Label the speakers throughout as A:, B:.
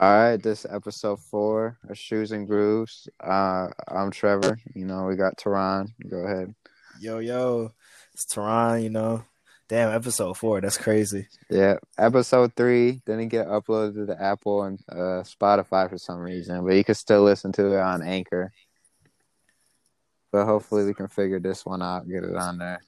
A: All right, this episode four of Shoes and Grooves. Uh, I'm Trevor. You know, we got Tehran. Go ahead.
B: Yo, yo, it's Tehran, you know. Damn, episode four. That's crazy.
A: Yeah, episode three didn't get uploaded to the Apple and uh, Spotify for some reason, but you can still listen to it on Anchor. But hopefully, we can figure this one out, get it on there.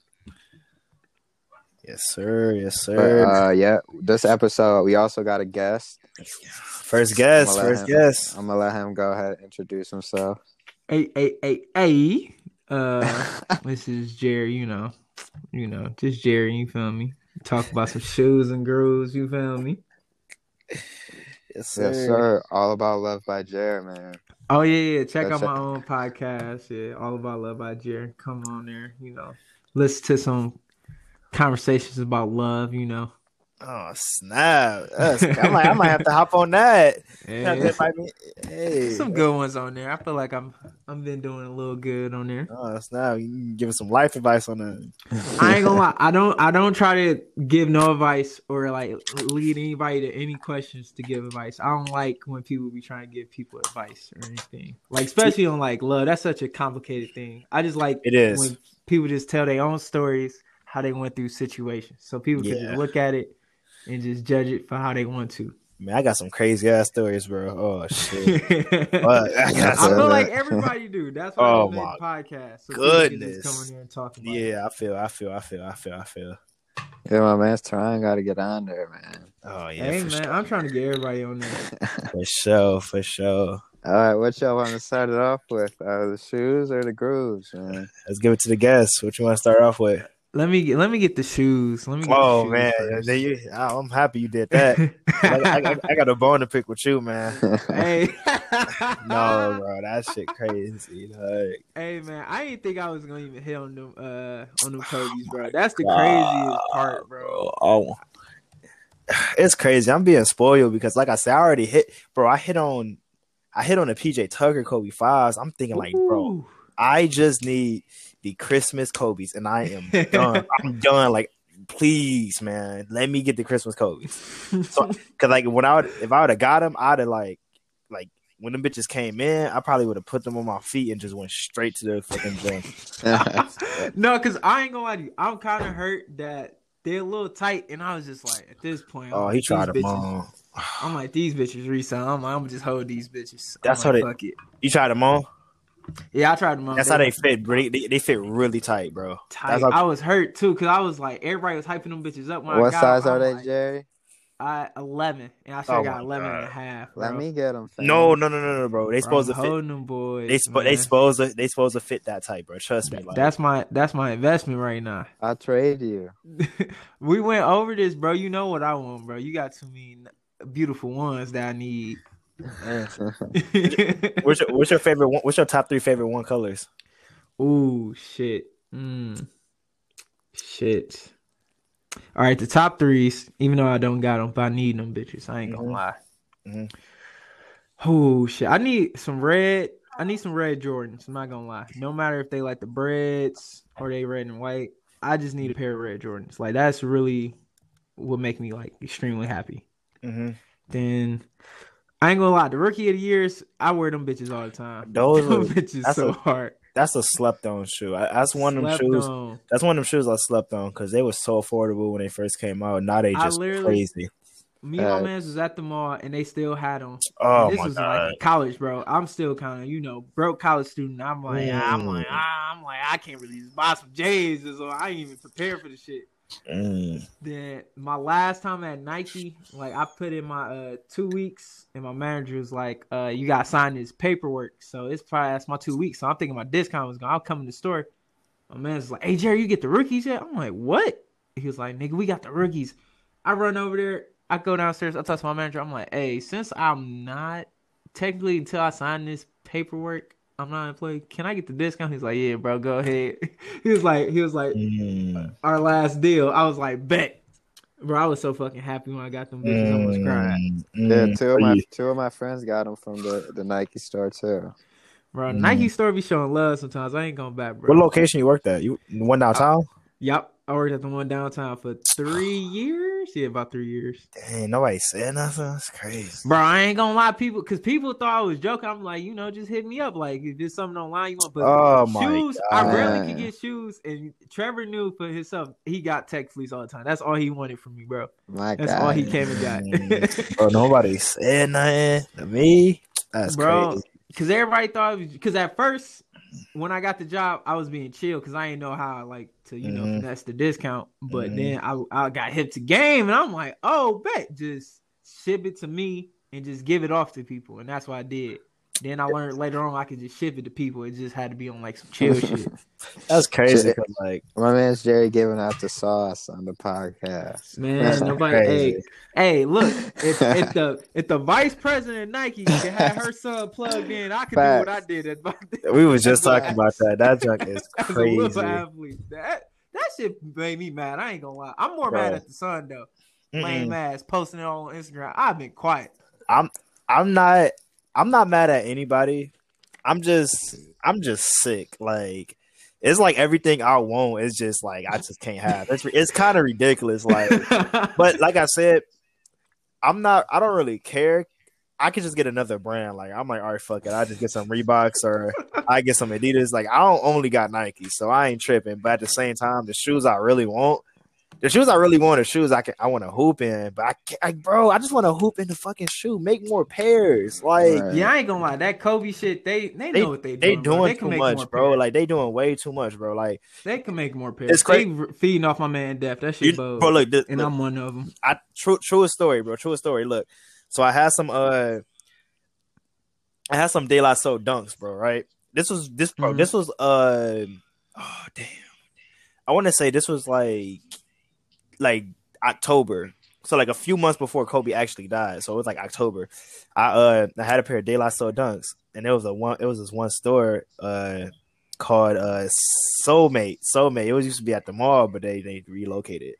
B: Yes, sir. Yes,
A: But,
B: sir.
A: uh, yeah, this episode we also got a guest.
B: first guess. First
A: him-
B: guess.
A: I'm gonna let him go ahead and introduce himself.
C: Hey, hey, hey, hey. Uh, this is Jerry. You know, you know, just Jerry. You feel me? Talk about some shoes and grooves. You feel me?
B: Yes, sir.
A: Yes, sir. All about love by Jerry, man.
C: Oh yeah, yeah. Check
A: That's
C: out my own podcast. Yeah, all about love by Jerry. Come on there. You know, listen to some conversations about love. You know.
B: Oh snap! That's, I might, I might have to hop on that. Yeah,
C: Yeah.
B: be- hey,
C: Some good ones on there. I feel like I'm I'm been doing a little good on there.
B: Oh snap! You can give us some life advice on that.
C: I ain't gonna lie. I don't. I don't try to give no advice or like lead anybody to any questions to give advice. I don't like when people be trying to give people advice or anything. Like especially on like love. That's such a complicated thing. I just like
B: It is.
C: when people just tell their own stories how they went through situations, so people can just look at it and just judge it for how they want to.
B: Man, I got some crazy ass stories, bro. Oh shit!
C: I
B: But I got
A: some-
C: feel like everybody do. That's why
B: Oh,
C: I made
B: my
C: the podcast. So people can
B: goodness.
C: just come in here and talking. about it.
B: Yeah, I feel, I feel, I feel, I feel, I feel.
A: Yeah, my man's trying. Got to get on there, man.
B: Oh yeah,
C: hey man,
B: sure.
C: I'm trying to get everybody on there.
B: for sure, for sure.
A: All right, what y'all want to start it off with? Uh, the shoes or the grooves, man?
B: Let's give it to the guests. What you want to start off with?
C: Let me get let me get the shoes. Let me. Get
B: Oh
C: the shoes
B: man, you, I'm happy you did that. I, I, I got a bone to pick with you, man.
C: hey,
B: No, bro, that shit crazy. Like,
C: hey man, I didn't think I was gonna even hit on them uh on them Kobe's, bro. That's the craziest part, bro.
B: oh, it's crazy. I'm being spoiled because, like I said, I already hit, bro. I hit on, I hit on the PJ Tucker Kobe fives. I'm thinking like, bro, I just need the Christmas Kobe's, and I am done. I'm done. Like, please, man, let me get the Christmas Kobe's. So, cause like when I would, if I would have got them, I'd have like, like when the bitches came in, I probably would have put them on my feet and just went straight to the fucking gym.
C: no, because I ain't gonna lie to you. I'm kind of hurt that they're a little tight, and I was just like, at this point, I'm
B: Oh,
C: like,
B: he tried them
C: bitches-
B: on.
C: I'm like, these bitches resign. I'm like, I'm gonna just hold these bitches. I'm
B: That's
C: like,
B: how they-
C: fuck it.
B: You tried them on.
C: Yeah, I tried them on.
B: That's how they fit. Bro. They, they, they fit really tight, bro.
C: tight.
B: That's how-
C: I was hurt too because I was like, everybody was hyping them bitches up. When I
A: what
C: got
A: size
C: them,
A: are
C: I'm
A: they,
C: like,
A: Jerry?
C: I 11, and I should
B: Oh
C: have got 11 and a
B: God.
C: half.
A: Let me get them.
B: No, no, no, no, no, bro. They
C: Bro,
B: supposed
C: I'm
B: to fit.
C: them boys.
B: They sp- they supposed to they supposed to fit that tight, bro. Trust me. Like,
C: That's my that's my investment right now.
A: I'll trade you.
C: we went over this, bro. You know what I want, bro. You got too many beautiful ones that I need.
B: what's your what's your favorite one? What's your top three favorite one colors?
C: Ooh, shit. Mm. Shit. All right, the top threes, even though I don't got them, but I need them bitches. I ain't gonna
B: Mhm.
C: lie.
B: Mhm.
C: Oh, shit. I need some red. I need some red Jordans. I'm not gonna lie. No matter if they like the breads or they red and white, I just need a pair of red Jordans. Like, that's really what make me like extremely happy.
B: Mm-hmm.
C: Then I ain't gonna lie, the rookie of the years, I wear them bitches all the time.
B: Those
C: them
B: are-
C: bitches
B: that's
C: so
B: a-
C: hard.
B: That's a slept on shoe. I, that's one of them
C: Slept
B: shoes.
C: on.
B: That's one of them shoes I slept on because they were so affordable when they first came out. Now they just crazy.
C: Me and my
A: Uh,
C: mans was at the mall and they still had them.
B: Oh
C: this
B: my
C: was
B: god!
C: like college, bro. I'm still kind of, you know, broke college student. I'm like, I'm like,
B: Mm.
C: ah, I'm like, I can't really buy some J's, so I ain't even prepared for the shit.
B: Mm.
C: Then my last time at Nike, like I put in my uh two weeks, and my manager was like, uh, you got signed this paperwork. So it's probably that's my two weeks. So I'm thinking my discount was gonna. I'll come in the store. My man's like, hey Jerry, you get the rookies yet? I'm like, what? He was like, nigga, we got the rookies. I run over there. I go downstairs. I talk to my manager. I'm like, hey, since I'm not technically until I sign this paperwork, I'm not employed. Can I get the discount? He's like, yeah, bro, go ahead. he was like, he was like,
B: Mm.
C: our last deal. I was like, bet. Bro, I was so fucking happy when I got them bitches. I almost cried.
B: Mm.
A: Yeah,
B: Mm.
A: two of my two of my friends got them from the, the Nike store too.
C: Bro,
B: Mm.
C: Nike store be showing love sometimes. I ain't going back, bro.
B: What location you worked at? You one downtown?
C: Yep. I worked at the one downtown for three years. Years? Yeah, about three years.
B: Dang, nobody said nothing. That's crazy.
C: Bro, I ain't gonna lie, people, because people thought I was joking. I'm like, you know, just hit me up. Like, if there's something online you want, but
B: Oh my
C: shoes, I
B: God.
C: rarely could get shoes. And Trevor knew for himself, he got tech fleece all the time. That's all he wanted from me, bro.
A: My
C: That's
A: God.
C: all he came and got.
B: Bro, nobody said nothing to me. That's
C: Bro,
B: crazy.
C: because everybody thought because at first when I got the job, I was being chill because I didn't know how I like to you know
B: Mhm.
C: finesse the discount. But
B: Mhm.
C: then I I got hip to game and I'm like, oh, bet just ship it to me and just give it off to people, and that's what I did. Then I learned later on I could just ship it to people. It just had to be on like some chill shit.
B: That's crazy.
A: Shit.
B: 'cause, like,
A: My man's Jerry giving out the sauce on the podcast.
C: Man,
B: That's
C: nobody.
B: crazy.
C: Hey, hey, look! If, if the if the vice president of Nike can have her son plugged in, I can do what I did at
B: we was just
A: That's
B: talking about that. That junk is
C: as a
B: crazy.
C: athlete. That that shit made me mad. I ain't gonna lie. I'm more
B: Bro.
C: mad at the son though. Lame ass posting it on Instagram. I've been quiet.
B: I'm I'm not. I'm not mad at anybody. I'm just. I'm just sick. Like. It's like everything I want is just like I just can't have. It's it's kind of ridiculous. Like but like I said, I'm not. I don't really care. I could just get another brand. Like I'm like, all right, fuck it. I just get some Reeboks or I get some Adidas. Like I don't only got Nike, so I ain't tripping. But at the same time, the shoes I really want, the shoes I really want are shoes I can. I want to hoop in, but I can't. Like, bro, I just want to hoop in the fucking shoe. Make more pairs. Like
A: Right.
C: yeah, I ain't gonna lie. That Kobe shit, they they know what they
B: they
C: doing. bro.
B: doing
C: They can
B: too
C: make
B: much, bro.
C: pairs.
B: Like they doing way too much, bro. Like
C: they can make more pairs.
B: It's
C: They
B: cra-
C: feeding off my man Def. That shit,
B: you, bro, look, this,
C: and
B: look,
C: I'm one of them.
B: I true truest story, bro. Truest story. Look, so I had some uh, I had some De La Soul dunks, bro. Right. This was this bro.
C: Mhm.
B: This was uh, oh damn. I want to say this was like, like October. So like a few months before Kobe actually died. So it was like October. I uh I had a pair of De La Soul dunks, and it was a one. It was this one store uh called uh Soulmate. Soulmate. It was used to be at the mall, but they they relocated.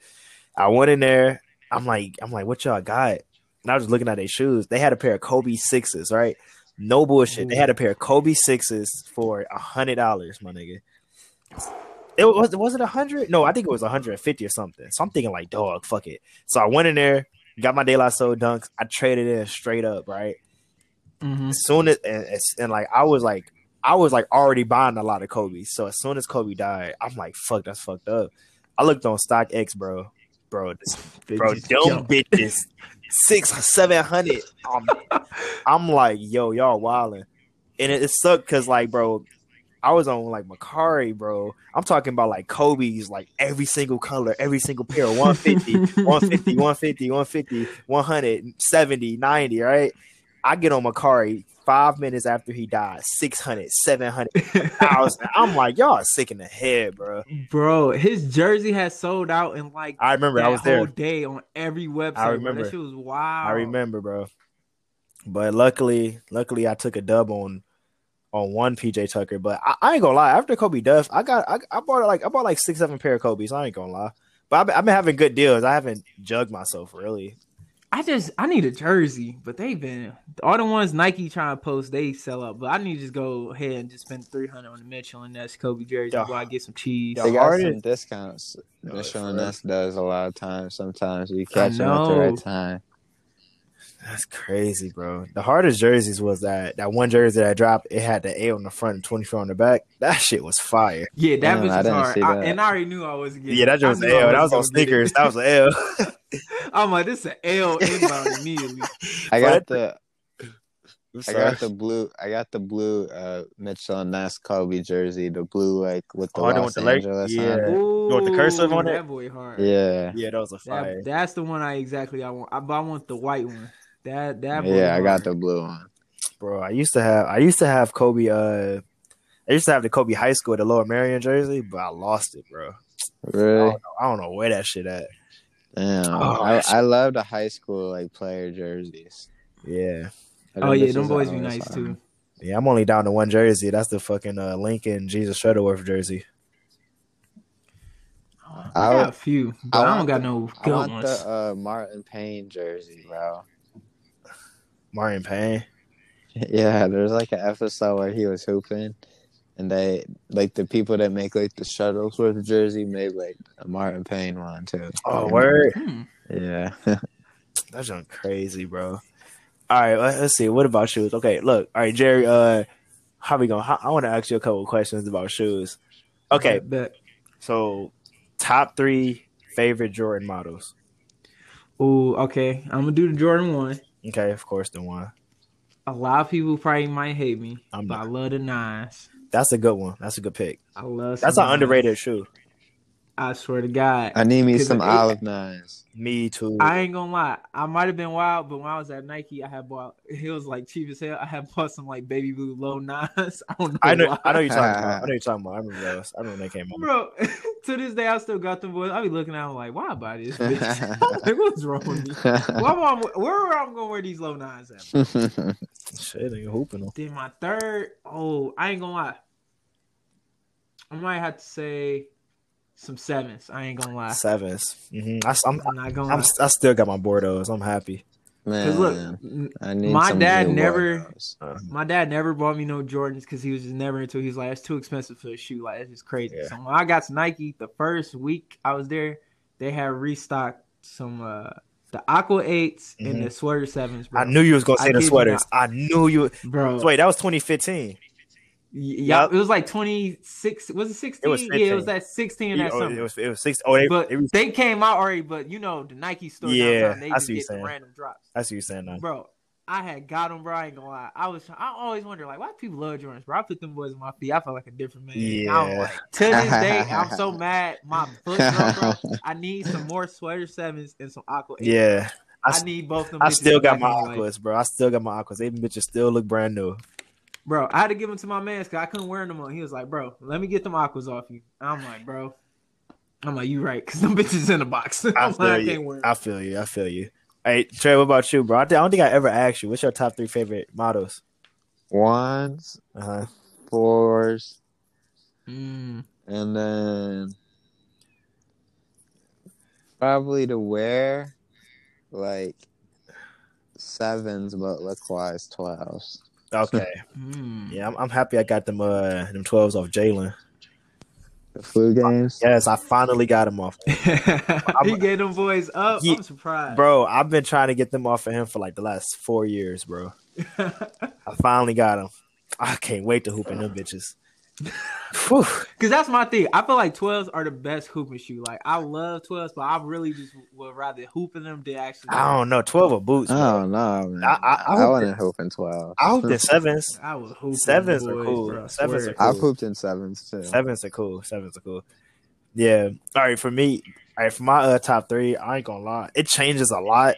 B: I went in there. I'm like, I'm like, what y'all got? And I was just looking at their shoes. They had a pair of Kobe sixes, right? No bullshit. They had a pair of Kobe sixes for a hundred dollars, my nigga. It was was it a hundred? No, I think it was 150 or something. So I'm thinking like, dog, fuck it. So I went in there, got my De La Soul dunks. I traded in straight up, right?
C: Mhm.
B: As soon as and, and, like I was like I was like already buying a lot of Kobe. So as soon as Kobe died, I'm like, fuck, that's fucked up. I looked on StockX, bro. Bro, this bro, dumb bitches, six, seven hundred. Um, I'm like, yo, y'all wilding, and it, it sucked because like, bro, I was on like Mercari, bro. I'm talking about like Kobe's, like every single color, every single pair, 150, 150, 150, 150, 100, 70, 90, right? I get on Mercari five minutes after he died, 600, 700, 1,000. I'm like, y'all are sick in the head, bro.
C: Bro, his jersey has sold out in like
B: I remember
C: that
B: I was
C: whole
B: there.
C: day on every website.
B: I
C: bro.
B: remember.
C: That shit was wild.
B: I remember, bro. But luckily, luckily, I took a dub on on one PJ Tucker. But I, I ain't gonna lie. After Kobe Duff, I got I, I bought like I bought like six seven pair of Kobe's. I ain't gonna lie. But I've been, I've been having good deals. I haven't jugged myself really.
C: I just I need a jersey, but they've been all the ones Nike trying to post, they sell up. But I need to just go ahead and just spend three hundred on the Mitchell and Ness Kobe jersey
B: Yeah.
C: while I get some cheese.
B: Yeah.
A: They got
B: hardest-
A: some discounts.
B: No,
A: Mitchell
B: for
A: and. Ness does a lot of times. Sometimes you catch them at the right time.
B: That's crazy, bro. The hardest jerseys was that that one jersey that I dropped. It had the A on the front and twenty four on the back. That shit was fire.
C: Yeah, that
A: Damn,
C: was
A: I
C: just hard. I, and I already knew I was getting.
B: Yeah, that
C: I
B: was an
C: knew I
B: L. That was on
C: gonna get it.
B: sneakers. That was an L.
C: I'm like, this is an L inbound immediately.
A: I got
B: that-
A: the
B: I'm
A: I got the blue I got the blue uh Mitchell and Ness Kobe jersey, the blue like with the
B: Oh, one
A: Los
B: with the
A: Angeles
B: yeah.
A: on it.
C: Ooh,
B: want the cursive on it?
C: That boy hard.
A: Yeah.
B: Yeah, that was a fire.
C: That, that's the one I exactly I want. I, but I want the white one. That that boy
A: Yeah, I got the blue one.
B: bro. I used to have I used to have Kobe. Uh, I used to have the Kobe High School, the Lower Merion jersey, but I lost it, bro. I
A: Really?
B: don't know, I don't know where that shit at.
A: Damn.
B: Oh,
A: I, I love the high school like player jerseys.
B: Yeah,
A: I
C: Oh yeah,
A: this
C: them
A: is
C: boys be nice
A: on.
C: too.
B: yeah. I'm only down to one jersey. That's the fucking uh, Lincoln Jesus Shuttlesworth jersey.
C: I,
A: I
C: got a few, but
A: I
C: I, don't
A: want
C: got
A: the-
C: no
A: I want
C: ones.
A: the uh, Martin Payne jersey, bro.
B: Martin Payne.
A: Yeah, there's like an episode where he was hooping, and they like the people that make like the Shuttlesworth jersey made like a Martin Payne one too.
B: Oh, word.
C: Hmm.
A: Yeah.
B: That's just crazy, bro. All right, let- let's see. What about shoes? Okay, look. All right, Jerry. Uh, how we going? I want to ask you a couple questions about shoes. Okay,
C: Bet.
B: so top three favorite Jordan models.
C: Ooh, okay. I'm gonna do the Jordan one.
B: Okay, of course, the one.
C: A lot of people probably might hate me,
B: I'm
C: but
B: not.
C: I love the nines.
B: That's a good one. That's a good pick.
C: I love.
B: That's an
C: nines.
B: underrated shoe.
C: I swear to God.
A: I need me some
C: it-
A: olive nines.
B: Me too.
C: I ain't gonna lie. I might have been wild, but when I was at Nike, I had bought. It was like cheap as hell. I had bought some like baby blue low nines. I don't know.
B: I know.
C: why.
B: I know you're talking about. I know you're talking about. I remember those. I remember when they came out.
C: Bro, to this day, I still got them boys. I be looking at them like, why I buy this? Bitch? I'm like, what's wrong with me? Why am I, where am I gonna wear these low nines at?
B: Shit, they hooping them.
C: Then my third, oh, I ain't gonna lie. I might have to say some sevens. I ain't gonna lie.
B: 7s hmm I, am
C: I'm not gonna
B: I'm,
C: lie.
B: I still got my Bordeaux. I'm happy.
C: Cause look,
A: Man,
C: n-
A: I need
C: my dad never-
A: Bordeaux.
B: Uh,
C: my dad never bought me no Jordans because he was just never into. it. He was like, "It's too expensive for a shoe. Like, it's just crazy."
B: Yeah.
C: So when I got to Nike, the first week I was there, they had restocked some uh the Aqua 8s and the Sweater Sevens. Bro.
B: Mm-hmm. I knew you was gonna
C: I
B: say the sweaters. I knew you.
C: bro.
B: Wait, that was 2015.
C: Yeah,
B: Yup.
C: it was like 26. Was it 16?
B: It was
C: yeah, it was
B: 15.
C: that 16 that summer.
B: it was it was six. Oh, they,
C: but
B: it was,
C: they came out already. But you know, the Nike store
B: Yeah,
C: downtown, they
B: I
C: just
B: see
C: get
B: you're saying.
C: random drops.
B: I see you saying that.
C: Bro, I had got them, bro. I ain't gonna lie. I was, I always wonder, like, why people love Jordans, bro. I put them boys in my feet. I felt like a different man.
B: Yeah.
C: I'm like, to this day, I'm so mad. My foot, bro. I need some more sweater sevens and some aqua.
B: Yeah, I,
C: need both of them.
B: I still got my aquas, bro. I still got my aquas. They bitches still look brand new.
C: Bro, I had to give them to my man because I couldn't wear them on. He was like, bro, let me get them aquas off you. I'm like, bro. I'm like, you right, because them bitches in the box. I'm
B: I
C: like,
B: feel
C: I
B: you.
C: can't wear 'em.
B: I feel you. I feel you. Hey, Trey, what about you, bro? I, I don't think I ever asked you. What's your top three favorite models?
A: Ones,
B: Uh huh.
A: fours,
C: Mm.
A: and then probably to wear like sevens, but look wise twelves.
B: Okay.
C: Mm.
B: yeah, I'm, I'm happy I got them uh them twelves off Jalen.
A: The flu games.
B: Yes, I finally got them off.
C: he gave them boys up.
B: Ye-
C: I'm surprised.
B: Bro, I've been trying to get them off of him for like the last four years, bro. I finally got them. I can't wait to hoop in them bitches. Whew.
C: Cause that's my thing. I feel like twelves are the best hooping shoe. Like I love twelves, but I really just would rather hoop in them than actually.
B: I don't know, twelve of boots.
A: I
B: bro.
A: don't know, man.
B: I-
A: I,
B: I- I
A: I,
B: hooped
A: wouldn't hoop in twelve.
B: I hooped in sevens.
C: I would hoop. in
B: Sevens
C: them
B: are cool.
C: bro,
B: Sevens
C: swear.
B: are
A: I've hooped in sevens too.
B: Sevens are cool. Sevens are cool. Yeah. All right, for me, all right, for my uh, top three, I ain't gonna lie, it changes a lot.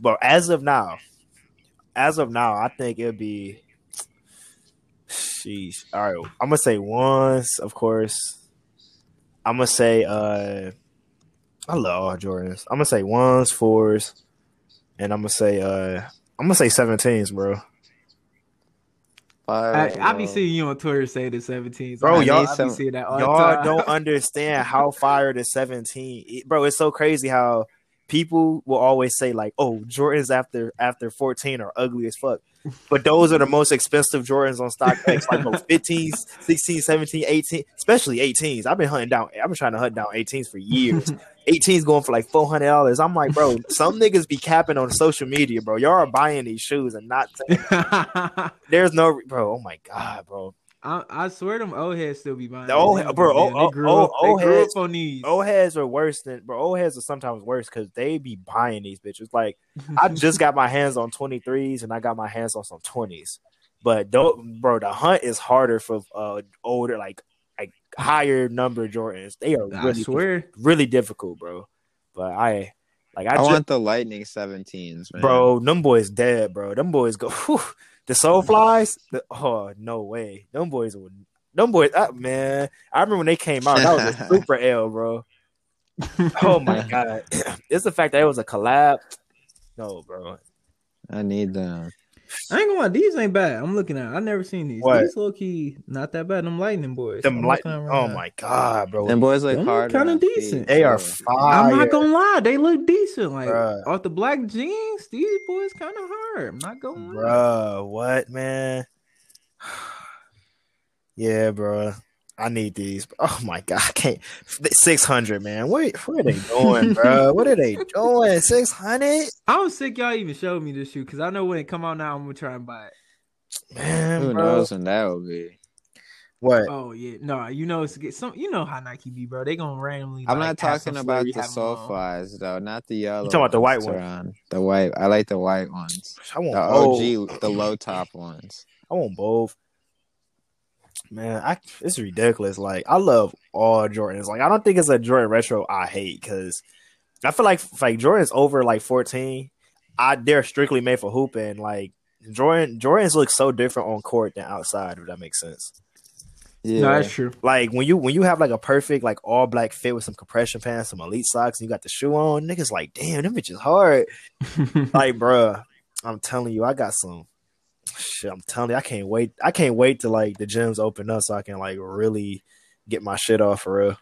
B: But as of now, as of now, I think it'll be. Sheesh. All right, I'm gonna say once, of course. I'm gonna say uh, I love all Jordans. I'm gonna say ones, fours, and I'm gonna say uh, I'm gonna say 17s, bro.
A: Fire,
C: I, I be seeing you on Twitter say the 17s.
B: Bro,
C: I
B: y'all-
C: I be seeing that all
B: y'all
C: time.
B: don't understand how fire the 17 bro it's so crazy how people will always say like oh jordans after after 14 are ugly as fuck. But those are the most expensive jordans on stockx like those 15s 16 17 18 especially 18s i've been hunting down i've been trying to hunt down 18s for years. 18s going for like $400 i'm like bro some niggas be capping on social media bro. Y'all are buying these shoes and not saying there's no bro oh my god bro
C: I, I swear them old heads still be buying.
B: The old
C: these.
B: bro,
C: Man,
B: old-
C: they grew
B: old-
C: up, they
B: old
C: grew
B: heads-
C: up on these.
B: Old heads are worse than bro. Old heads are sometimes worse because they be buying these bitches. Like I just got my hands on 23s and I got my hands on some 20s. But don't bro, the hunt is harder for uh older, like like higher number Jordans. They are
C: I
B: really
C: swear.
B: really difficult, bro. But I like I,
A: I
B: just
A: want the Lightning 17s, man.
B: bro, them boys dead, bro. Them boys go whew, the soul flies. The, oh no way. Them boys would them boys uh, man. I remember when they came out, that was a super L, bro. Oh my god. it's the fact that it was a collab. No, bro.
A: I need them.
C: I ain't gonna lie, these ain't bad. I'm looking at. I never seen these.
B: What?
C: These low key not that bad. Them lightning boys.
B: Them
C: I'm
B: like
C: looking at right
B: oh
C: now.
B: my god, bro.
A: Them boys look
C: Them
A: hard.
C: kinda decent.
B: they are
A: too.
B: fire.
C: I'm not gonna lie, they look decent. Like
B: Bruh.
C: off the black jeans, these boys kind of hard. I'm not gonna lie.
B: Bruh, what man? yeah, bro. I need these. Oh my god, I can't. Six hundred, man. Wait, what are they doing, bro? what are they doing? Six hundred?
C: I'm sick. Y'all even showed me this shoe because I know when it come out now, I'm gonna try and buy it.
B: Man,
A: Who
B: bro.
A: knows when that will be?
B: What?
C: Oh yeah, no, you know it's get some. You know how Nike be, bro. They gonna randomly.
A: I'm
C: like,
A: not talking about the
C: have 'em
A: sulfides though, not the yellow.
B: You talking about the white
A: ones,
B: ones?
A: Teron. The white. I like the white ones.
B: I want
A: The
B: both.
A: OG, the low top ones.
B: I want both. Man, I it's ridiculous. Like I love all Jordans. Like I don't think it's a Jordan retro I hate because I feel like like Jordan's over like 14. I they're strictly made for hooping. Like Jordan Jordans look so different on court than outside. If that makes sense.
A: Yeah,
C: No, that's true.
B: Like when you when you have like a perfect like all black fit with some compression pants, some elite socks, and you got the shoe on, niggas like, damn, them bitches hard. like, bruh, I'm telling you, I got some shit. I'm telling you, I can't wait. I can't wait to like the gyms open up so I can like really get my shit off for real.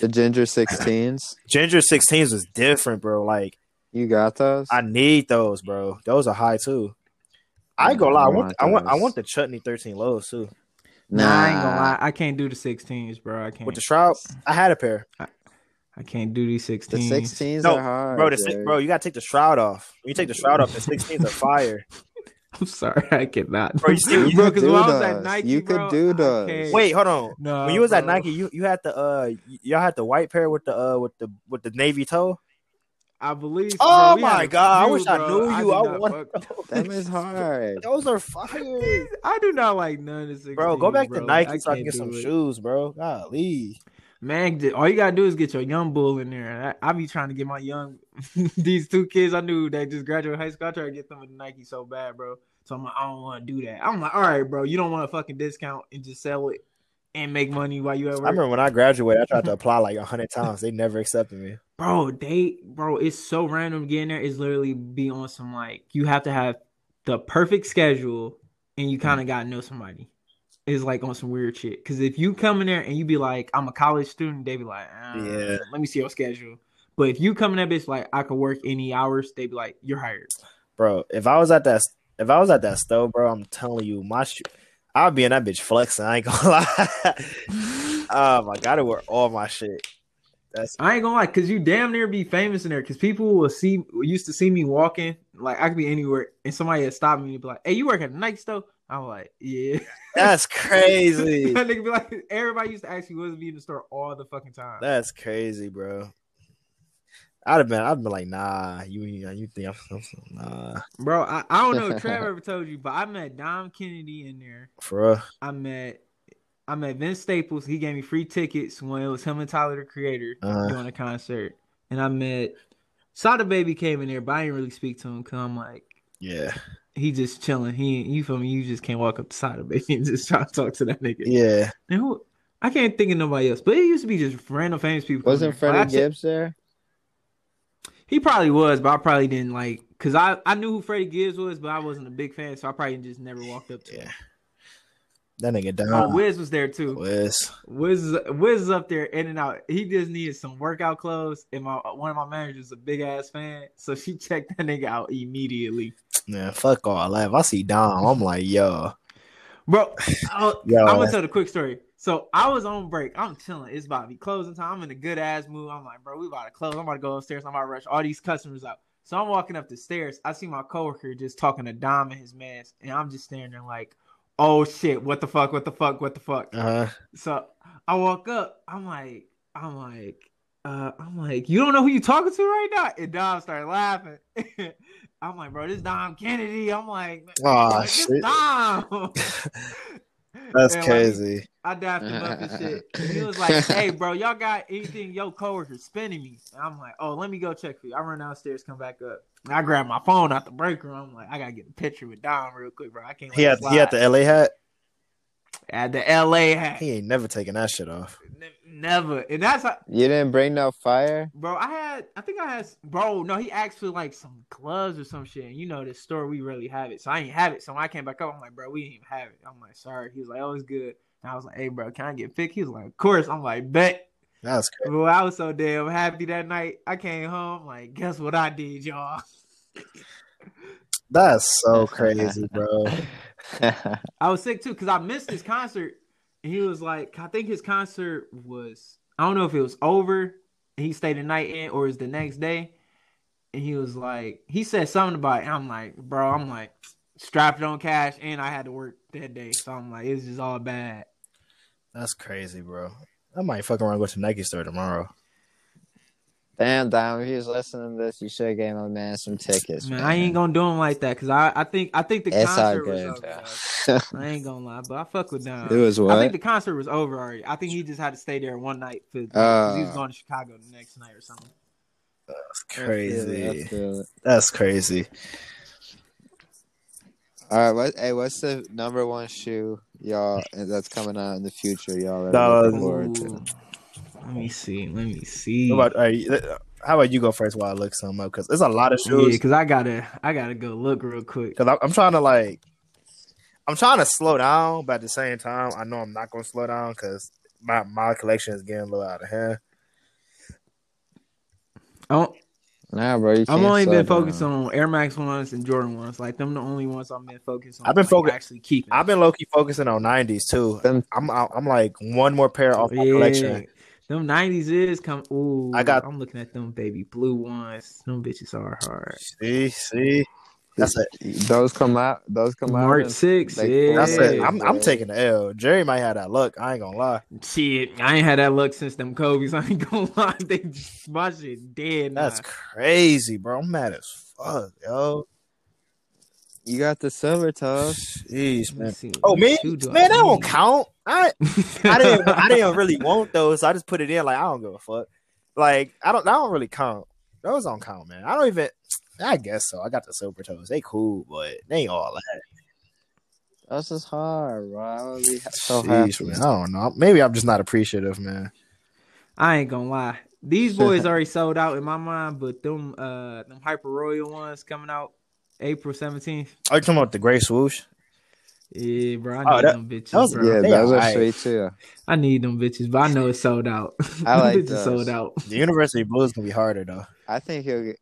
A: the ginger 16s.
B: Ginger 16s was different, bro. Like
A: You got those?
B: I need those, bro. Those are high too. I ain't gonna lie. I want, I want, I want the chutney 13 lows too
C: Nah, I ain't gonna lie. I can't do the 16s, bro. I can't.
B: with the shroud. I had a pair,
C: I can't do these 16s.
A: The 16s
B: No,
A: are hard,
B: bro. The bro, you gotta take the shroud off. When you take the shroud off, the 16s are fire.
C: I'm sorry, I cannot.
B: Bro, you still-
A: You
C: bro,
A: could
C: because
A: do
C: when I was at
A: those.
C: Nike,
A: You could do
C: I
A: those.
B: Wait, hold on.
C: no,
B: when you was at. Nike, you you had the uh y'all had the white pair with the uh with the with the navy toe.
C: I believe.
B: Oh
C: bro,
B: my
C: a
B: god! I
C: few,
B: wish I knew you. I,
C: do not
B: want
C: fuck-
A: Them is hard.
B: those are fire,
C: I do not like none of this.
B: bro. Go back
C: bro.
B: to Nike so I
C: can't
B: get some
C: do it.
B: shoes, bro. Golly,
C: Man, all you gotta do is get your young bull in there. I, I be trying to get my young these two kids I knew that just graduated high school. I tried to get them with Nike so bad, bro. So I'm like, I don't want to do that. I'm like, all right, bro, you don't want a fucking discount and just sell it and make money while you at
B: I remember when I graduated, I tried to apply like a hundred times. They never accepted me.
C: bro. They, bro, it's so random getting there. It's literally be on some like you have to have the perfect schedule and you kind of gotta know somebody. It's like on some weird shit. Because if you come in there and you be like, I'm a college student, they be like, uh,
B: Yeah.
C: let me see your schedule. But if you come in that bitch like I could work any hours, they be like, you're hired.
B: bro. If I was at that, if I was at that store, bro, I'm telling you, my shoe, I'd be in that bitch flexing. I ain't gonna lie. um, I gotta wear all my shit. That's
C: I ain't gonna lie, cause you damn near be famous in there. Cause people will see used to see me walking, like I could be anywhere, and somebody had stopped me and be like, "Hey, you work at Nike store?" I'm like, "Yeah."
B: that's crazy.
C: that nigga be like, everybody used to ask me, "Was be in the store all the fucking time?"
B: That's crazy, bro. I'd have been, I'd been like, nah, you, you think I'm, I'm nah,
C: Bro, I, I don't know if Trevor ever told you, but I met Dom Kennedy in there.
B: for real.
C: I met I met Vince Staples. He gave me free tickets when it was him and Tyler the Creator
B: Uh-huh.
C: doing a concert. And I met Sada Baby came in there, but I didn't really speak to him because I'm like,
B: Yeah,
C: he just chilling. He you feel me? You just can't walk up to Sada Baby and just try to talk to that nigga.
B: yeah.
C: And who I can't think of nobody else, but it used to be just random famous people.
A: Wasn't Freddie Gibbs there?
C: He probably was, but I probably didn't like because I, I knew who Freddie Gibbs was, but I wasn't a big fan, so I probably just never walked up to him.
B: Yeah. That nigga
C: Oh, uh,
B: down.
C: Wiz was there too.
B: Wiz.
C: Wiz Wiz is up there in and out. He just needed some workout clothes, and my one of my managers is a big ass fan, so she checked that nigga out immediately.
B: Man, fuck all that. If I see Dom, I'm like, yo,
C: Bro,
B: Yo,
C: I'm gonna tell the quick story. So I was on break. I'm chilling. It's about to be closing time. I'm in a good ass mood. I'm like, bro, we about to close. I'm about to go upstairs. I'm about to rush all these customers out. So I'm walking up the stairs. I see my coworker just talking to Dom and his mans, and I'm just staring there like, oh shit, what the fuck, what the fuck, what the fuck.
B: uh huh.
C: So I walk up. I'm like, I'm like, uh, I'm like, you don't know who you talking to right now? And Dom started laughing. I'm like, bro, this Dom Kennedy. I'm like,
B: Aw,
C: like, this
B: shit.
C: Dom.
B: That's
C: And, like,
B: crazy.
C: I dapped him up and shit. And he was like, hey, bro, y'all got anything your coworker spending me? And I'm like, oh, let me go check for you. I run downstairs, come back up. And I grab my phone out the break room. I'm like, I gotta get a picture with Dom real quick, bro. I can't.
B: He had
C: slide.
B: he had the LA hat.
C: At the LA hat.
B: He ain't never taking that shit off.
C: Ne- Never. And that's how,
A: You didn't bring no fire?
C: Bro, I had, I think I had, bro, no, he asked for like some gloves or some shit. And you know, this store, we really have it. So I ain't have it. So when I came back up, I'm like, bro, we didn't even have it. I'm like, sorry. He was like, oh, it's good. And I was like, hey, bro, can I get picked? He was like, of course. I'm like, bet.
B: That's crazy.
C: Bro, I was so damn happy that night. I came home, like, guess what I did, y'all?
B: That's so crazy, bro.
C: I was sick too because I missed this concert And he was like, I think his concert was, I don't know if it was over. He stayed the night in, or is the next day. And he was like, he said something about it. And I'm like, bro, I'm like strapped on cash, and I had to work that day, so I'm like, it's just all bad.
B: That's crazy, bro. I might fuck around and go to Nike store tomorrow.
A: Damn, Dom, if he was listening to this, you should have gave my man some tickets.
C: Man,
A: Man,
C: I ain't gonna do him like that because I, I think I think the
A: It's all
C: concert was over. I ain't gonna lie, but I fuck with Dom.
A: it was
C: I think the concert was over already. I think he just had to stay there one night for 'cause he was
A: Uh.
C: going to Chicago the next night or something.
B: That's
A: I feel it, I
B: crazy.
A: feel it.
B: That's crazy.
A: All right, what? Hey, what's the number one shoe y'all that's coming out in the future? Y'all are
B: Uh,
A: looking forward to?
C: Ooh. Let me see. Let me see.
B: How about, all right, how about you go first while I look some up? Because there's a lot of
C: yeah,
B: shoes.
C: because I gotta I gotta go look real quick.
B: Because I'm trying to like, I'm trying to slow down, but at the same time, I know I'm not going to slow down because my my collection is getting a little out of hand.
C: I'm,
A: Nah, bro,
C: I've only
A: slow
C: been
A: down.
C: focusing on Air Max ones and Jordan ones. Like them, the only ones I've been focused on.
B: I've been
C: like,
B: focus-
C: actually keeping.
B: I've been low key focusing on '90s too.
A: Them-
B: I'm I'm like one more pair off my
C: Yeah.
B: collection.
C: Them nineties is come. Ooh,
B: I got-
C: I'm looking at them baby blue ones. Them bitches are hard.
B: See, see, that's it.
A: Those come out. Those come out.
C: March six.
A: like,
C: yeah.
B: That's it. I'm I'm taking the L. Jerry might have that luck. I ain't gonna lie.
C: Shit, I ain't had that luck since them Kobe's. I ain't gonna lie. They just, my shit dead. Now.
B: That's crazy, bro. I'm mad as fuck, yo.
A: You got the silver toes.
B: Jeez, man. Oh
C: What
B: man,
C: shoe do I
B: man, that won't count. I I didn't I didn't really want those, so I just put it in like I don't give a fuck. Like I don't that don't really count. Those don't count, man. I don't even I guess so. I got the silver toes. They cool, but they ain't all that.
A: That's just hard, bro. I would be so
B: Jeez,
A: happy.
B: man. I don't know. Maybe I'm just not appreciative, man.
C: I ain't gonna lie. These boys already sold out in my mind, but them uh them hyper royal ones coming out April seventeenth.
B: Are you talking about the gray swoosh?
C: Yeah, bro. I
B: Oh,
C: need
B: that-
C: them bitches,
B: that was-
C: bro.
A: Yeah,
B: They
A: those are
B: alright.
A: sweet too.
C: I need them bitches, but I know it's sold out.
A: I like
C: bitches
A: those.
C: sold out,
B: The University Blues can be harder though.
A: I think he'll get.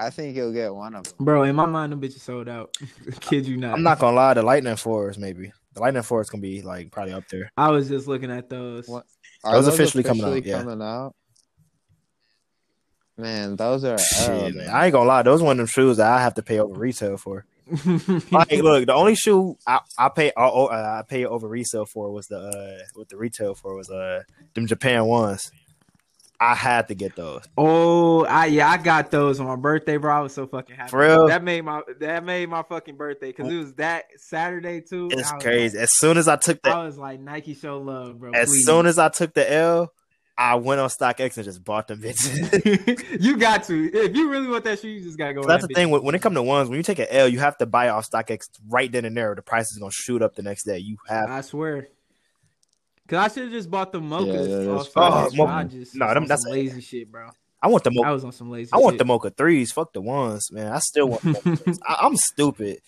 A: I think he'll get one of them.
C: bro. In my mind, them bitches sold out. Kid you not.
B: I'm not gonna lie, the Lightning Fours maybe. The Lightning Fours can be like probably up there.
C: I was just looking at those.
A: What?
B: Those officially coming out, yeah.
A: coming out? Man, those are
B: Shit, man.
A: man.
B: I ain't gonna lie, those one of them shoes that I have to pay over retail for. Like, look, the only shoe I, I pay uh, oh, uh, I pay over resale for was the uh what the retail for was uh them Japan ones. I had to get those.
C: oh, I yeah, I got those on my birthday, bro. I was so fucking happy.
B: For real?
C: That made my that made my fucking birthday because it was that Saturday too.
B: It's crazy.
C: Like,
B: As soon as I took that,
C: I was like Nike show love, bro.
B: as
C: please.
B: soon as I took the L, I went on StockX and just bought them bitches.
C: you got to. If you really want that shoe, you just gotta go.
B: So that's the
C: bitch.
B: thing when, when it comes to ones. When you take an L, you have to buy off StockX right then and there. Or the price is gonna shoot up the next day. You have
C: I swear. Cause I should have just bought the mochas.
A: Yeah, yeah,
C: off
B: Oh. Mocha-
C: just
B: No, them- that's-
C: some lazy shit, bro.
B: I want the
C: I was on some lazy.
B: I want
C: shit.
B: the mocha threes. Fuck the ones, man. I still want. Mocha threes. I, I'm stupid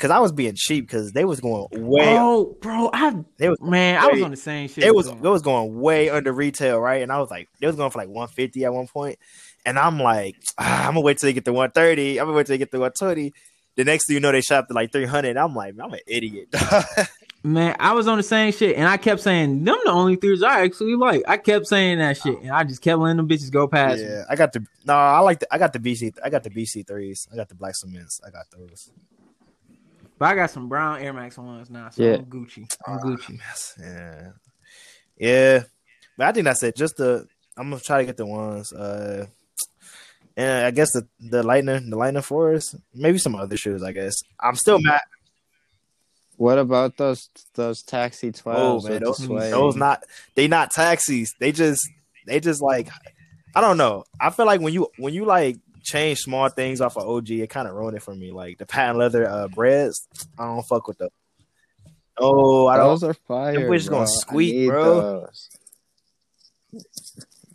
B: because I was being cheap because they was going way.
C: Oh, bro, I
B: They was
C: man, I was on the same shit.
B: it was it was going way under retail, right? And I was like, they was going for like 150 at one point, and I'm like, ah, I'm gonna wait till they get to 130. I'm gonna wait till they get to 120. The next thing you know, they shopped at like 300. I'm like, I'm an idiot.
C: Man, I was on the same shit, and I kept saying them the only threes I actually like. I kept saying that shit, and I just kept letting them bitches go past me.
B: yeah, I got the no, I like the I got the BC I got the BC threes. I got the black cements. I got those.
C: But I got some brown Air Max ones now, so
A: Yeah.
C: I'm Gucci. I'm
B: Ah,
C: Gucci.
B: Yeah, yeah. But I think that's it. Just the I'm gonna try to get the ones. Uh, and I guess the the lightning the lightning fours, maybe some other shoes. I guess I'm still mad.
A: What about those those taxi
B: Oh
A: twelves
B: man, those,
A: suede?
B: those not they not taxis. They just they just like I don't know. I feel like when you when you like change small things off of OG, it kind of ruined it for me. Like the patent leather uh breads, I don't fuck with them. Oh, I don't.
A: those are fire.
B: We're
A: just
B: gonna squeak,
A: need
B: bro.
A: those.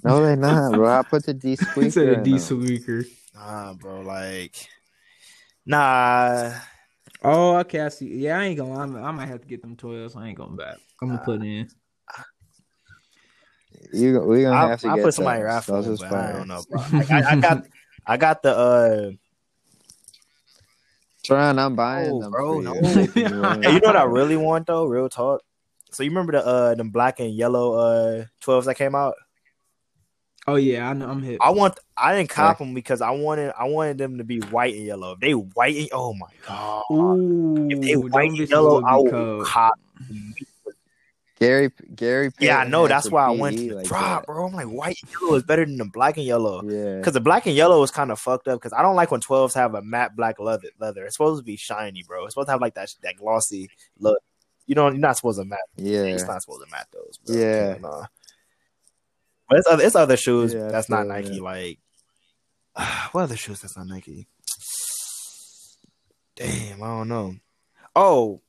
A: No, they not, bro. I put the D
C: He
A: squeaker.
C: said a
A: in
C: diesel
A: them.
B: Nah, bro. Like, nah.
C: Oh, okay. I see. Yeah, I ain't gonna. lie. I might have to get them twelves. I ain't going back. I'm gonna put in.
A: You, we gonna
B: I,
A: have to
B: I
A: get
B: put somebody
A: those.
B: raffle,
A: Those is
B: but I don't know. Bro. Like, I, I got, I got the. uh
A: Tron, I'm buying
B: Oh,
A: them
B: bro, no.
A: you. if you want.
B: Hey, you know what I really want though? Real talk. So you remember the uh them black and yellow uh 12s that came out?
C: Oh yeah, I know. I'm hit.
B: I want I didn't cop them because I wanted I wanted them to be white and yellow. If they white and oh my god.
C: Ooh,
B: if they
C: them
B: white and yellow, I will
C: cold.
B: cop.
A: Gary Gary.
B: Yeah, I know. That's why I went to the
A: like
B: drop,
A: that.
B: bro. I'm like, white and yellow is better than the black and yellow.
A: Yeah.
B: Because the black and yellow is kind of fucked up. Because I don't like when 12s have a matte black leather. Leather. It's supposed to be shiny, bro. It's supposed to have like that that glossy look. You know, you're not supposed to matte.
A: Yeah.
B: It's not supposed to matte those. Bro.
A: Yeah.
B: Nah. But it's other, it's other shoes
A: Yeah,
B: that's not Nike.
A: that.
B: Like, what other shoes that's not Nike? Damn, I don't know. Oh,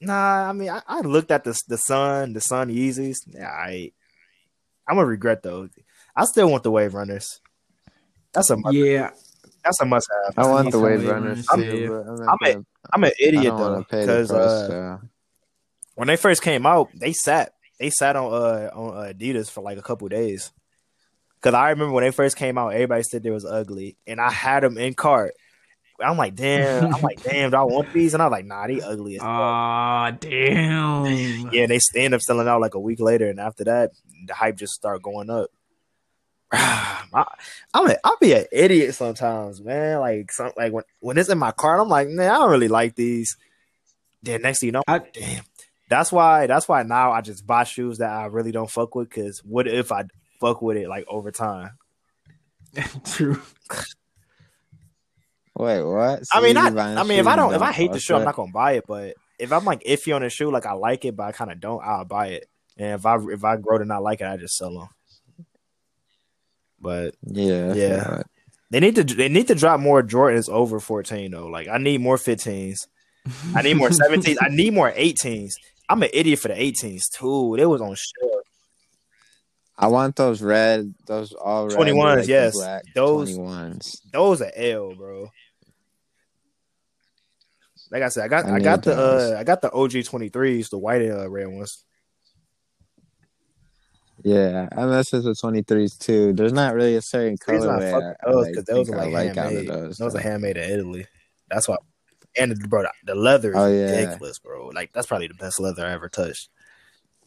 B: nah. I mean, I, I looked at the the Sun, the Sun Yeezys. Yeah, I, I'm gonna regret those. I still want the Wave Runners. That's a must,
C: Yeah,
B: that's a must have.
A: I want the wave
C: wave
A: runners
C: runners,
A: too,
C: yeah.
A: I'm,
B: I'm
A: not
B: a-
A: gonna,
B: I'm an
A: I
B: idiot
A: don't
B: though
A: want the
B: because uh,
A: so.
B: when they first came out, they sat they sat on uh on Adidas for like a couple days. Cause I remember when they first came out, everybody said they was ugly, and I had them in cart. I'm like, damn. I'm like, damn. Do I want these? And I was like, nah, they ugly as fuck.
C: Ah, damn.
B: Yeah, they stand up selling out like a week later, and after that, the hype just start going up. I, I'm a, I'll be an idiot sometimes, man. Like some like when when it's in my cart, I'm like, man, I don't really like these. Then next thing you know,
C: I-
B: damn. That's why that's why now I just buy shoes that I really don't fuck with. Cause what if I fuck with it like over time?
C: True.
A: Wait, what?
B: I mean, I, I mean, if I don't, if I hate the shoe, I'm not gonna buy it. But if I'm like iffy on the shoe, like I like it, but I kind of don't, I'll buy it. And if I if I grow to not like it, I just sell them. But
A: Yeah,
B: Yeah. they need to they need to drop more Jordans over 14 though. Like I need more 15s. I need more 17s. I need more 18s. I'm an idiot for the 18s too. They was on shelf.
A: I want those red, those all red,
B: 21s,
A: like
B: yes.
A: black
B: Those-
A: 21s.
B: Those are L, bro. Like I said, I got
A: I
B: I, got the uh I got the OG 23s, the white and uh, red ones.
A: Yeah, I mess with the 23s too. There's not really a certain colorway
B: fuck
A: I,
B: with
A: I,
B: those
A: like,
B: because those are like
A: like out of
B: handmade.
A: those.
B: Those are handmade in Italy. That's why. And the- bro, the leather is
A: Oh, yeah.
B: ridiculous, bro. Like that's probably the best leather I ever touched.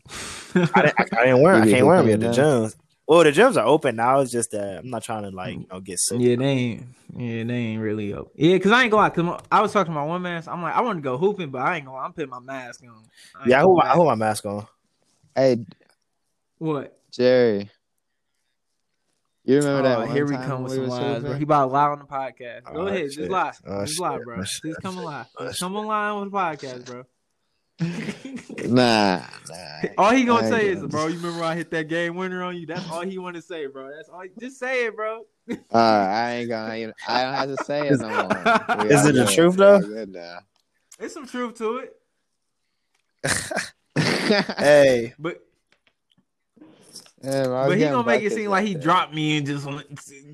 B: I didn't, I, I didn't wear. I can't wear them yet. The
A: them?
B: Gyms. Well, the gyms are open now. It's just that I'm not trying to like you know get sick.
C: Yeah, they ain't. Yeah, they ain't really up. Yeah, cause I ain't gonna lie. Cause I was talking to my one man. I'm like, I want to go hooping, but I ain't gonna. I'm putting my mask on. I
B: Yeah, I
C: going
B: hold, my, I hold my mask on.
A: Hey,
C: What?
A: Jerry, you remember that?
C: Oh,
A: one
C: here we come with
A: we
C: some
A: was
C: lies, bro. He about to lie on the podcast. Go
B: Oh,
C: ahead,
B: shit.
C: just lie.
B: Oh,
C: just lie, bro.
B: Oh,
C: Just come and lie.
B: Oh,
C: Just come and lie on the podcast, bro.
A: Nah, nah.
C: all he gonna say is, bro, you remember I hit that game winner on you? That's all he want to say, bro. That's all. He, Just say it, bro.
A: Uh, I ain't gonna. you know, I don't have to say it no more.
B: Is it the truth, though?
A: Good now.
C: There's some truth to it,
B: Hey,
C: but
A: Damn,
C: but he gonna make it seem like he dropped me and just went,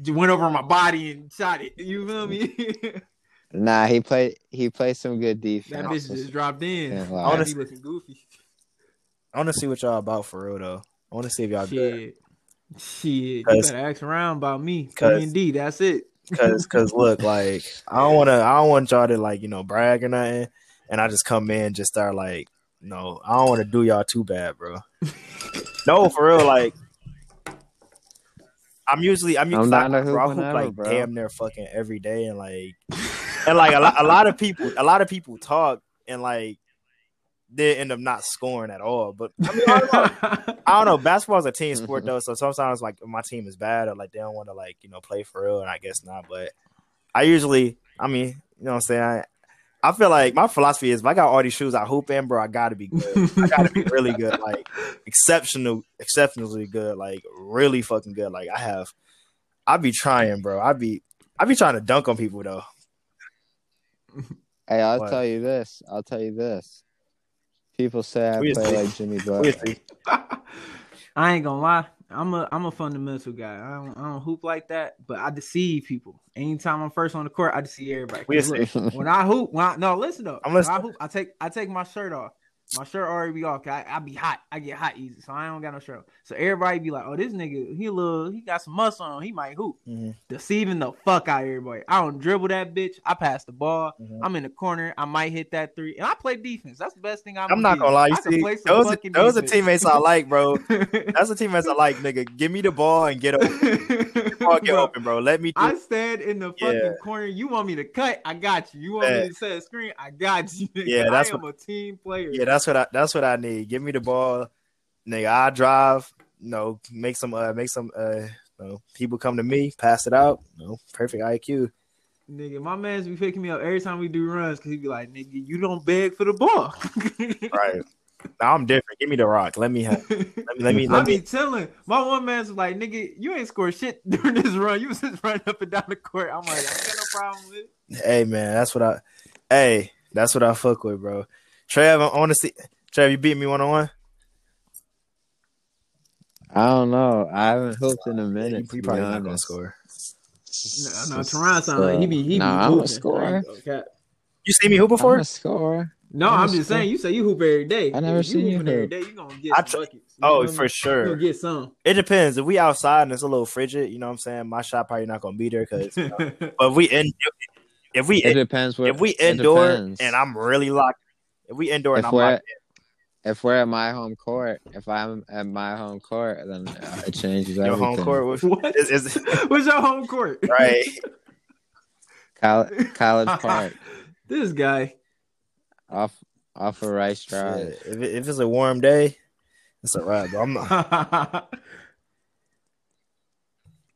C: went over my body and shot it. You feel me?
A: Nah, he played. He played some good defense.
C: that bitch just dropped in.
A: Can't
C: I want to be looking goofy.
B: I want to see what y'all about for real though. I want to see if y'all good.
C: Shit, shit. You
B: 'Cause-
C: better ask around about me.
B: cause-
C: Me and D. That's it.
B: Cause, cause look, like I don't want to, I don't want y'all to like you know brag or nothing, and I just come in just start like, no, I don't want to do y'all too bad, bro. no, for real, like I'm usually, I'm,
A: I'm
B: usually,
A: down to
B: bro, I
A: hoop
B: hoop like
A: bro.
B: damn near fucking every day, and like, and like a lot, a lot of people, a lot of people talk and like they end up not scoring at all. But I mean, I don't know. I don't know. Basketball's a team sport though, so sometimes like my team is bad or like they don't want to like you know play for real, and I guess not. But I usually, I mean, you know what I'm saying. I, I feel like my philosophy is if I got all these shoes I hoop in, bro, I gotta be good. I gotta be really good, like exceptional, exceptionally good, like really fucking good. Like I have, I be trying, bro. I be, I be trying to dunk on people though.
A: Hey, I'll
B: What?
A: tell you this. I'll tell you this. People say I
B: We
A: play
B: see.
A: like Jimmy
B: We'll
A: Butler.
C: I ain't gonna lie. I'm a I'm a fundamental guy. I don't, I don't hoop like that, but I deceive people. Anytime I'm first on the court, I deceive everybody. 'Cause
B: We'll
C: look, when I hoop, when I no listen though,
B: I'm
C: when. I hoop, I take I take my shirt off. My shirt already be off. I, I be hot. I get hot easy, so I don't got no shirt. So everybody be like, "Oh, this nigga, he a little, he got some muscle on. He might hoop."
B: Mhm.
C: Deceiving the fuck out of everybody. I don't dribble that bitch. I pass the ball.
B: Mhm.
C: I'm in the corner. I might hit that three, and I play defense. That's the best thing I'm.
B: I'm not gonna lie. You
C: I
B: see, those are, those are teammates I like, bro. That's the teammates I like, nigga. Give me the ball and get open. Get
C: Bro,
B: open, bro. Let me. Do
C: I stand in the fucking
B: Yeah.
C: corner. You want me to cut? I got you. You want me to set a screen? I got you. nigga.
B: Yeah, that's
C: I am a team player.
B: Yeah, that's what I. That's what I need. Give me the ball, nigga. I drive. You know, make some. Uh, make some. Uh, you know, people come to me, pass it out. You know, perfect IQ.
C: Nigga, my man's be picking me up every time we do runs because he be like, nigga, you don't beg for the ball.
B: Right. Now I'm different. Give me the rock. Let me have. Let me. Let me.
C: Let I
B: Let
C: be
B: me.
C: telling my one man's like, nigga, you ain't scored shit during this run. You was just running up and down the court. I'm like, I ain't got no problem with it.
B: Hey man, that's what I. Hey, that's what I fuck with, bro. Trev, I want to see. Trev, you beat me one on one.
A: I don't know. I haven't hooked in a minute.
B: You
A: to
B: probably not gonna score.
C: No, no, Teron sound like he be he be
A: I'm a
C: hooping.
A: scorer.
C: Gonna cap.
B: You see me who
A: I'm
B: before?
A: a scorer.
C: No,
A: I'm a
C: I'm just saying. You say you hoop every day.
A: I never
C: If
A: seen you
C: hoop. every day. You gonna get
B: I
C: some
B: tr-
C: buckets. You
B: Oh,
C: feel me?
B: for
C: You
B: sure.
C: gonna get some.
B: It depends. If we outside and it's a little frigid, you know what I'm saying. My shot probably not gonna be there because. but if we in, if we
A: It
B: in,
A: depends. Where,
B: if we indoor
A: depends.
B: and I'm really locked, if we indoor and
A: if
B: I'm
A: we're
B: locked,
A: if we're at my home court, if I'm at my home court, then uh, it changes
B: in your
A: everything.
B: home court was,
C: what?
B: is, is
C: What's your home court?
B: right.
A: College, College Park,
C: this guy.
A: Off off a Rice Drive.
B: Shit, If, it, if it's a warm day, it's a wrap. But I'm not.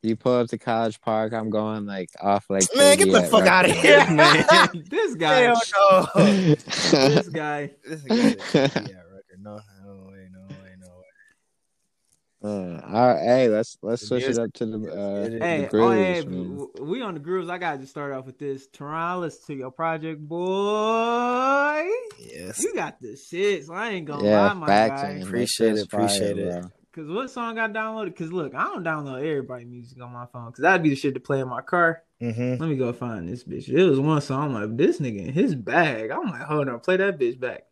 A: You pull up to College Park, I'm going like off like
B: Man, get the
A: 80 at
B: fuck outta
A: Rutgers.
B: here.
C: Man, this guy.
B: Hell no.
C: This guy.
B: This nigga said, yeah, record. No,
A: Uh, all right, hey, let's let's
B: The
A: switch it up to the uh,
B: It is-
A: the
C: Hey, oh, hey,
A: man.
C: we on the grooves. I gotta just start off with this. Teron, listen to your project, boy.
B: Yes.
C: You got the shit, so I ain't gonna
A: Yeah,
C: lie, my
A: fact
C: guy.
A: checking.
B: Appreciate it, appreciate
A: fire,
B: it.
A: bro.
C: Cause what song I downloaded? Cause look, I don't download everybody music on my phone. Cause that'd be the shit to play in my car.
B: Mm-hmm.
C: Let me go find this bitch. It was one song. I'm like, this nigga in his bag. I'm like, hold on, play that bitch back.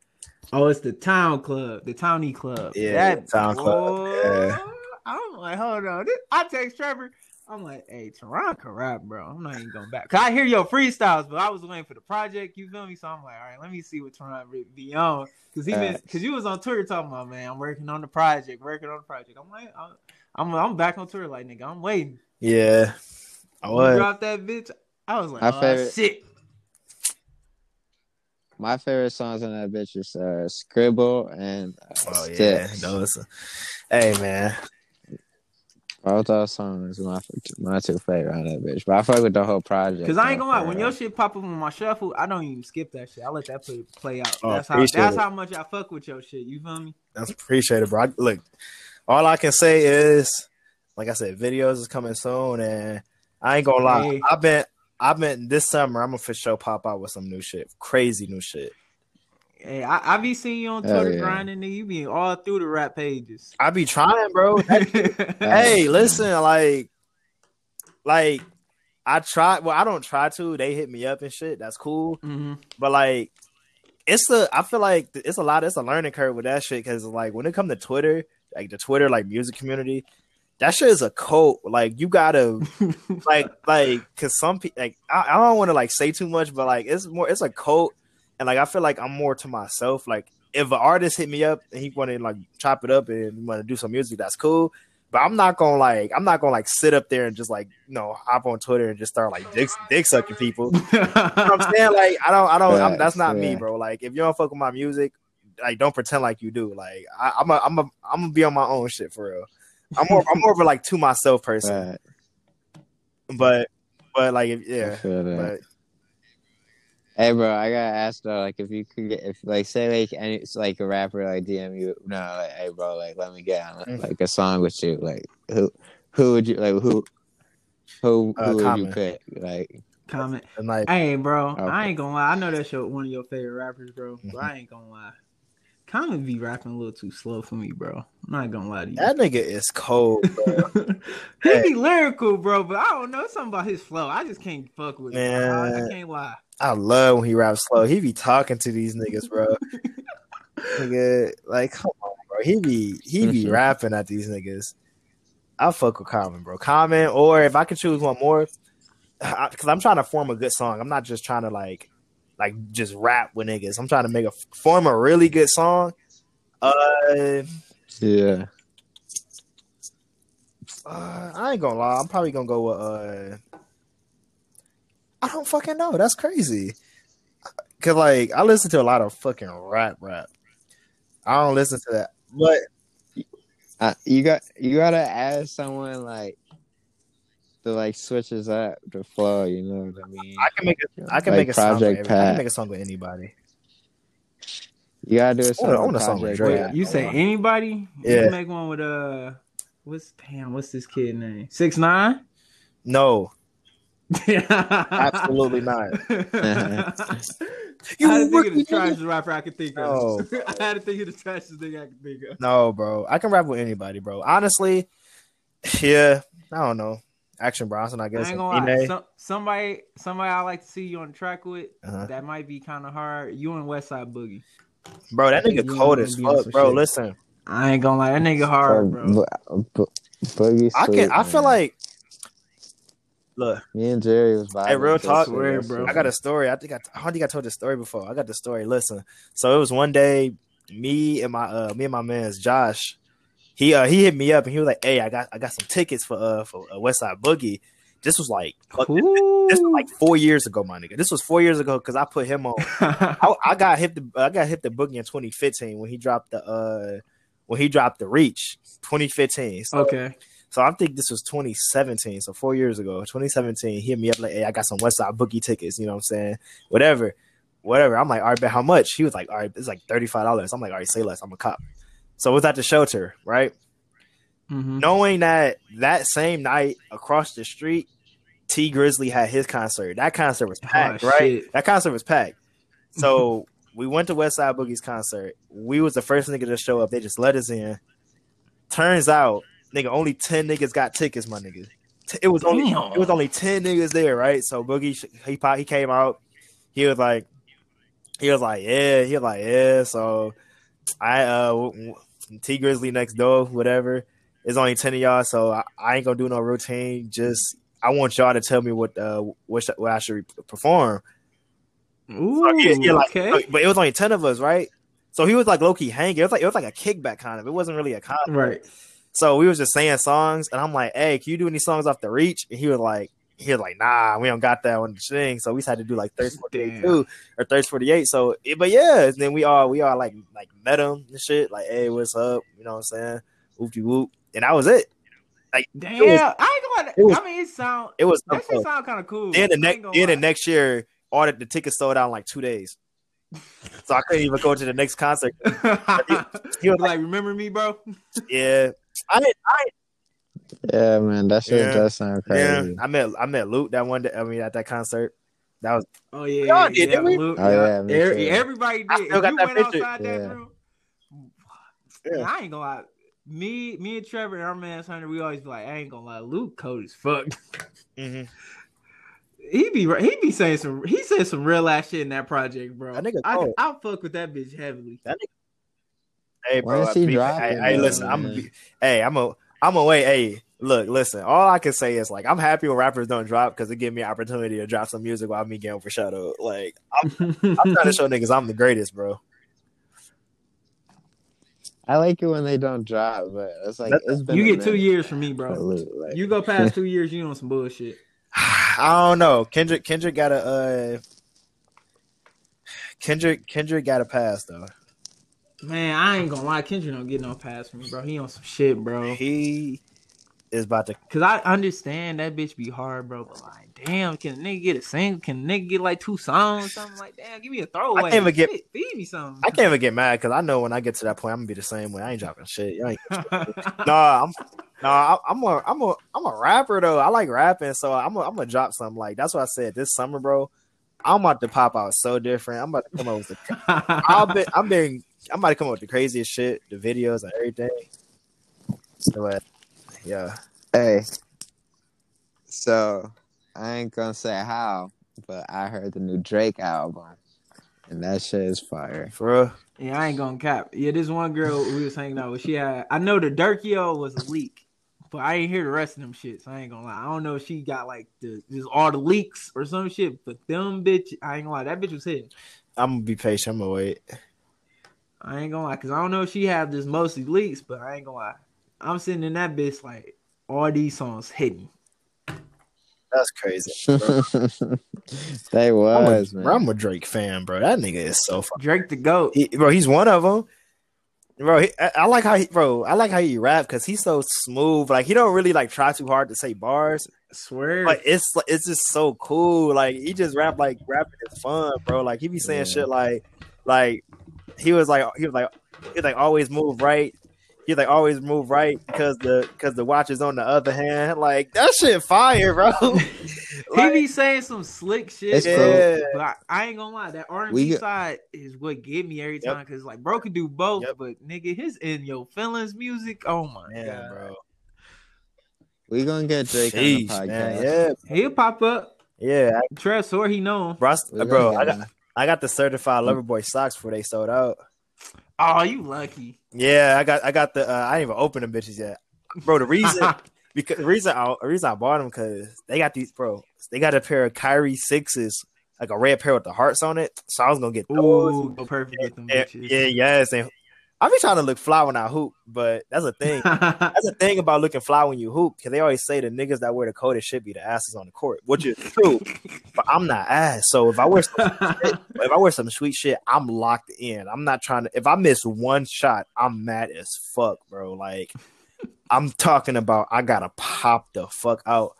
C: Oh, it's the Town Club, the Townie Club.
B: Yeah,
C: that
B: Town Club, yeah.
C: I'm like, hold on. This- I text Trevor. I'm like, hey, Teron can rap, bro. I'm not even going back. Cause I hear your freestyles, but I was waiting for the project. You feel me? So I'm like, all right, let me see what Teron re- be on. Cause he been, cause you was on tour talking about, man, I'm working on the project, working on the project. I'm like, I'm, I'm, I'm back on tour, like nigga, I'm waiting.
B: Yeah. I
C: You
B: was.
C: dropped that bitch. I was like,
A: My
C: oh,
A: favorite-
C: shit.
A: My favorite songs on that bitch is uh, Scribble and uh,
B: Oh yeah.
A: Sticks.
B: Those. Hey man.
A: Both those songs are my my two favorite on that bitch. But I fuck with the whole project.
C: Cause I ain't gonna lie, when
A: real.
C: your shit pop up on my shuffle, I don't even skip that shit. I let that play play out.
B: Oh,
C: that's how that's
B: it.
C: how much I fuck with your shit. You feel me?
B: That's appreciated, bro. I, look, all I can say is, like I said, videos is coming soon, and I ain't gonna lie.
C: Hey.
B: I've been, I've been this summer. I'm gonna for sure pop out with some new shit, crazy new shit.
C: Hey, I, I be seeing you on Twitter
A: yeah.
C: grinding, nigga. You be all through the rap pages.
B: I be trying, bro. hey, listen, like, like I try. Well, I don't try to. They hit me up and shit. That's cool.
C: hmm
B: But like, it's a. I feel like it's a lot. It's a learning curve with that shit because like when it come to Twitter, like the Twitter like music community, that shit is a cult. Like you gotta like like because some people like I, I don't want to like say too much, but like it's more. It's a cult, and like I feel like I'm more to myself. Like if an artist hit me up and he want to like chop it up and want to do some music, that's cool. But I'm not gonna like I'm not gonna like sit up there and just like you know hop on Twitter and just start like dick dick sucking people. You know what I'm saying? Like, I don't, I don't, I'm, that's
A: Facts,
B: not me, bro. Like, if you don't fuck with my music, like, don't pretend like you do. Like, I, I'm a, I'm a, I'm gonna be on my own shit for real. I'm more, I'm more of a like to myself person.
A: But,
B: But, but like, if,
A: I
B: yeah, but
A: Hey, bro, I gotta ask though, like, if you could get, if like, say, like, any, it's like a rapper like DM you, no, like, hey, bro, like, let me get on
B: Mhm.
A: like a song with you, like, who, who would you like, who, who,
B: Uh,
A: who would you pick, like,
C: Common.
B: and like,
C: Hey, bro, I ain't gonna lie. I know that's your one of your favorite rappers, bro. But
B: Mhm.
C: I ain't gonna lie. Common be rapping a little too slow for me, bro. I'm not gonna lie to you.
B: that nigga is cold, bro.
C: he be lyrical, bro, but I don't know something about his flow. I just can't fuck with it. I, I can't lie.
B: I love when he raps slow. He be talking to these niggas, bro. nigga, like come on, bro. He be he be rapping at these niggas. I fuck with Common, bro. Common, or if I could choose one more, because I'm trying to form a good song. I'm not just trying to like like just rap with niggas. I'm trying to make a form a really good song. Uh,
A: Yeah.
B: uh I ain't gonna lie. I'm probably gonna go with uh. I don't fucking know. That's crazy. Cause like I listen to a lot of fucking rap, rap. I don't listen to that, but
A: Uh, you got you gotta ask someone like to like switches up the flow. You know what I mean?
B: I can make a I can
A: Like
B: make a song. With
A: Project
B: every- I can make a song with anybody.
A: You gotta do a song.
B: I want
A: with
B: a song with
A: Project
B: Drake.
A: Pat.
C: You say anybody? You
B: Yeah.
C: can make one with uh, what's damn? What's this kid name? Six nine.
B: No,
C: Absolutely
B: absolutely not.
C: I had to think of the
B: rookie
C: trashiest rapper I could think of.
B: No.
C: I had to think of the trashiest thing I could think of.
B: No, bro. I can rap with anybody, bro. Honestly, yeah. I don't know. Action Bronson, I
C: I
B: guess.
C: ain't
B: and
C: gonna lie.
B: Ine.
C: Some, somebody, somebody I like to see you on track with.
B: Uh-huh.
C: That might be kind of hard. You and Westside Boogie.
B: Bro, that nigga
C: you
B: cold as fuck, bro.
C: shit.
B: Listen,
C: I ain't gonna lie. That nigga hard, bro.
A: Bo- Bo- Boogie
B: I can.
A: Sweet,
B: I feel
A: man.
B: like. Look,
A: me and Jerry was vibing.
B: Hey, real talk,
A: shit
C: Swear, bro.
B: I got a story. I think I, I don't think I told this story before. I got the story. Listen, so it was one day, me and my uh, me and my man's Josh. He uh he hit me up and he was like, "Hey, I got I got some tickets for uh for uh, Westside Boogie." This was like this, this was like four years ago, my nigga. This was four years ago because I put him on. I, I got hit the I got hit the boogie in 2015 when he dropped the uh when he dropped the Reach 2015. So,
C: okay.
B: so I think this was 2017, so four years ago. 2017, he hit me up like, "Hey, I got some Westside Boogie tickets." You know what I'm saying? Whatever, whatever. I'm like, "All right, bet how much?" He was like, "All right, it's like thirty five dollars." I'm like, "All right, say less. I'm a cop." So was at the shelter, right?
C: Mhm.
B: Knowing that that same night across the street, Tee Grizzley had his concert. That concert was packed,
C: Oh,
B: right?
C: shit.
B: That concert was packed. So we went to Westside Boogie's concert. We was the first nigga to show up. They just let us in. Turns out, nigga, only ten niggas got tickets, my nigga. It was only
C: Damn.
B: it was only ten niggas there, right? So Boogie he he came out. He was like, he was like, yeah, he was like, yeah. So I uh Tee Grizzley next door, whatever. It's only ten of y'all, so I, I ain't gonna do no routine. Just I want y'all to tell me what uh what, sh- what I should re- perform.
C: Ooh,
B: So, yeah, yeah, like,
C: okay.
B: but it was only ten of us, right? So he was like low key hanging. It was like it was like a kickback kind of. It wasn't really a concert.
C: Right.
B: So we was just saying songs, and I'm like, "Hey, can you do any songs off the Reach?" And he was like, "He was like, nah, we don't got that one to sing." So we just had to do like Thirst 48
C: Damn.
B: too, or Thirst 48. So, but yeah, and then we all we all like like met him and shit. Like, hey, what's up? You know what I'm saying? Whoop de whoop, and that was it.
C: Like, damn.
B: was-
C: I ain't gonna.
B: was-
C: I mean, it sound.
B: It was
C: That shit sound kind of cool.
B: Then the next then the next year, all the, the tickets sold out in like two days. So I couldn't even go to the next concert. He was
C: like, remember me, bro?
B: Yeah, I didn't. I
A: Yeah, man, that shit
B: Yeah.
A: does sound
B: yeah,
A: crazy.
B: I met I met Luke that one day. I mean, at that concert, that was
C: Oh yeah,
B: Y'all
C: yeah,
B: did,
C: yeah,
B: didn't?
C: Luke,
A: Oh, yeah, me
C: Every- everybody did.
B: I
C: If
B: still got
C: you
B: that
C: went
B: picture.
C: outside
A: Yeah.
C: that room,
B: Yeah.
C: Man, I ain't gonna lie. Me, me and Trevor and our man Hunter, we always be like, I ain't gonna lie, Luke cold as fuck.
B: mhm.
C: he be he be saying some he said some real ass shit in that project, bro.
B: That nigga
C: I
B: cold.
C: I fuck with that bitch heavily.
B: Hey, bro.
A: When's he
B: be-
A: dropping,
B: Hey, hey,
A: though,
B: listen. I'm.
A: man?
B: Be, hey, I'm a. I'm a wait. Hey, look, listen. All I can say is like I'm happy when rappers don't drop because it give me an opportunity to drop some music while me getting overshadowed. Like I'm, I'm trying to show niggas I'm the greatest, bro.
A: I like it when they don't drop, but it's like
B: That's-
A: it's been
C: you
A: a
C: get two years from me, bro.
A: Like-
C: You go past two years, you on some bullshit.
B: I don't know. Kendrick. Kendrick got a. Uh, Kendrick. Kendrick got a pass though.
C: Man, I ain't gonna lie, Kendrick don't get no pass from me, bro. He on some shit, bro.
B: He is about to.
C: Cause I understand that bitch be hard, bro. But like, damn, can a nigga get a single? Can a nigga get like two songs? Something like, damn, give me a throwaway.
B: I can't even get-
C: Shit, feed me something.
B: I can't even get mad because I know when I get to that point, I'm gonna be the same way. I ain't dropping shit. Ain't Nah, I'm nah, I'm a I'm a I'm a rapper though. I like rapping, so I'm a, I'm gonna drop something like that's what I said this summer, bro. I'm about to pop out so different. I'm about to come up with the I'll be I'm being I'm about to come up with the craziest shit, the videos and everything. So, uh, yeah.
A: Hey, so I ain't gonna say how, but I heard the new Drake album, and that shit is fire.
B: For real.
C: Yeah, I ain't gonna cap. Yeah, this one girl we was hanging out with, she had. I know the Durkio was a leak, but I ain't hear the rest of them shit. So I ain't gonna lie. I don't know if she got like the just all the leaks or some shit. But them bitch, I ain't gonna lie. That bitch was hitting.
B: I'm gonna be patient. I'm gonna wait.
C: I ain't gonna lie, cause I don't know if she have this mostly leaks, but I ain't gonna lie. I'm sitting in that bitch like all these songs hitting.
B: That's crazy. Bro.
A: they
B: I'm,
A: was
B: a,
A: man.
B: bro, I'm a Drake fan, bro. That nigga is so fun.
C: Drake the goat.
B: He, bro, he's one of them. Bro, he, I, I like how he, bro. I like how he rap because he's so smooth. Like he don't really like try too hard to say bars.
C: swear.
B: Like it's like it's just so cool. Like he just rap like rapping is fun, bro. Like he be saying
A: Yeah.
B: shit like like he was like he was like he was like always move right. He like always move right because the because the watch is on the other hand. Like that shit fire, bro.
C: he be saying some slick shit.
A: It's
C: bro. But I, I ain't gonna lie, that R and
A: We
C: B side is what get me every
B: Yep.
C: time. Cause like bro can do both,
B: Yep.
C: but nigga, his in your feelings music. Oh my
B: man,
C: god,
B: bro.
A: we gonna get Drake
B: Sheesh,
A: on the
B: man.
A: podcast.
B: Yeah,
C: he'll pop up.
B: yeah,
C: Trev or he know him.
B: bro. I-
A: gonna
B: bro, I got
A: him.
B: I got the certified lover boy socks before they sold out.
C: Oh, you lucky.
B: Yeah, I got I got the uh, I didn't even open them bitches yet, bro. The reason because the reason I the reason I bought them because they got these bro. They got a pair of Kyrie sixes, like a red pair with the hearts on it. So I was gonna get those.
C: Ooh, go perfect with them
B: Yeah,
C: bitches.
B: yeah, yes. And I be trying to look fly when I hoop, but that's a thing. That's a thing about looking fly when you hoop, because they always say the niggas that wear the coatest should be the asses on the court, which is true. but I'm not ass, so if I wear some shit, if I wear some sweet shit, I'm locked in. I'm not trying to. If I miss one shot, I'm mad as fuck, bro. Like I'm talking about, I gotta pop the fuck out.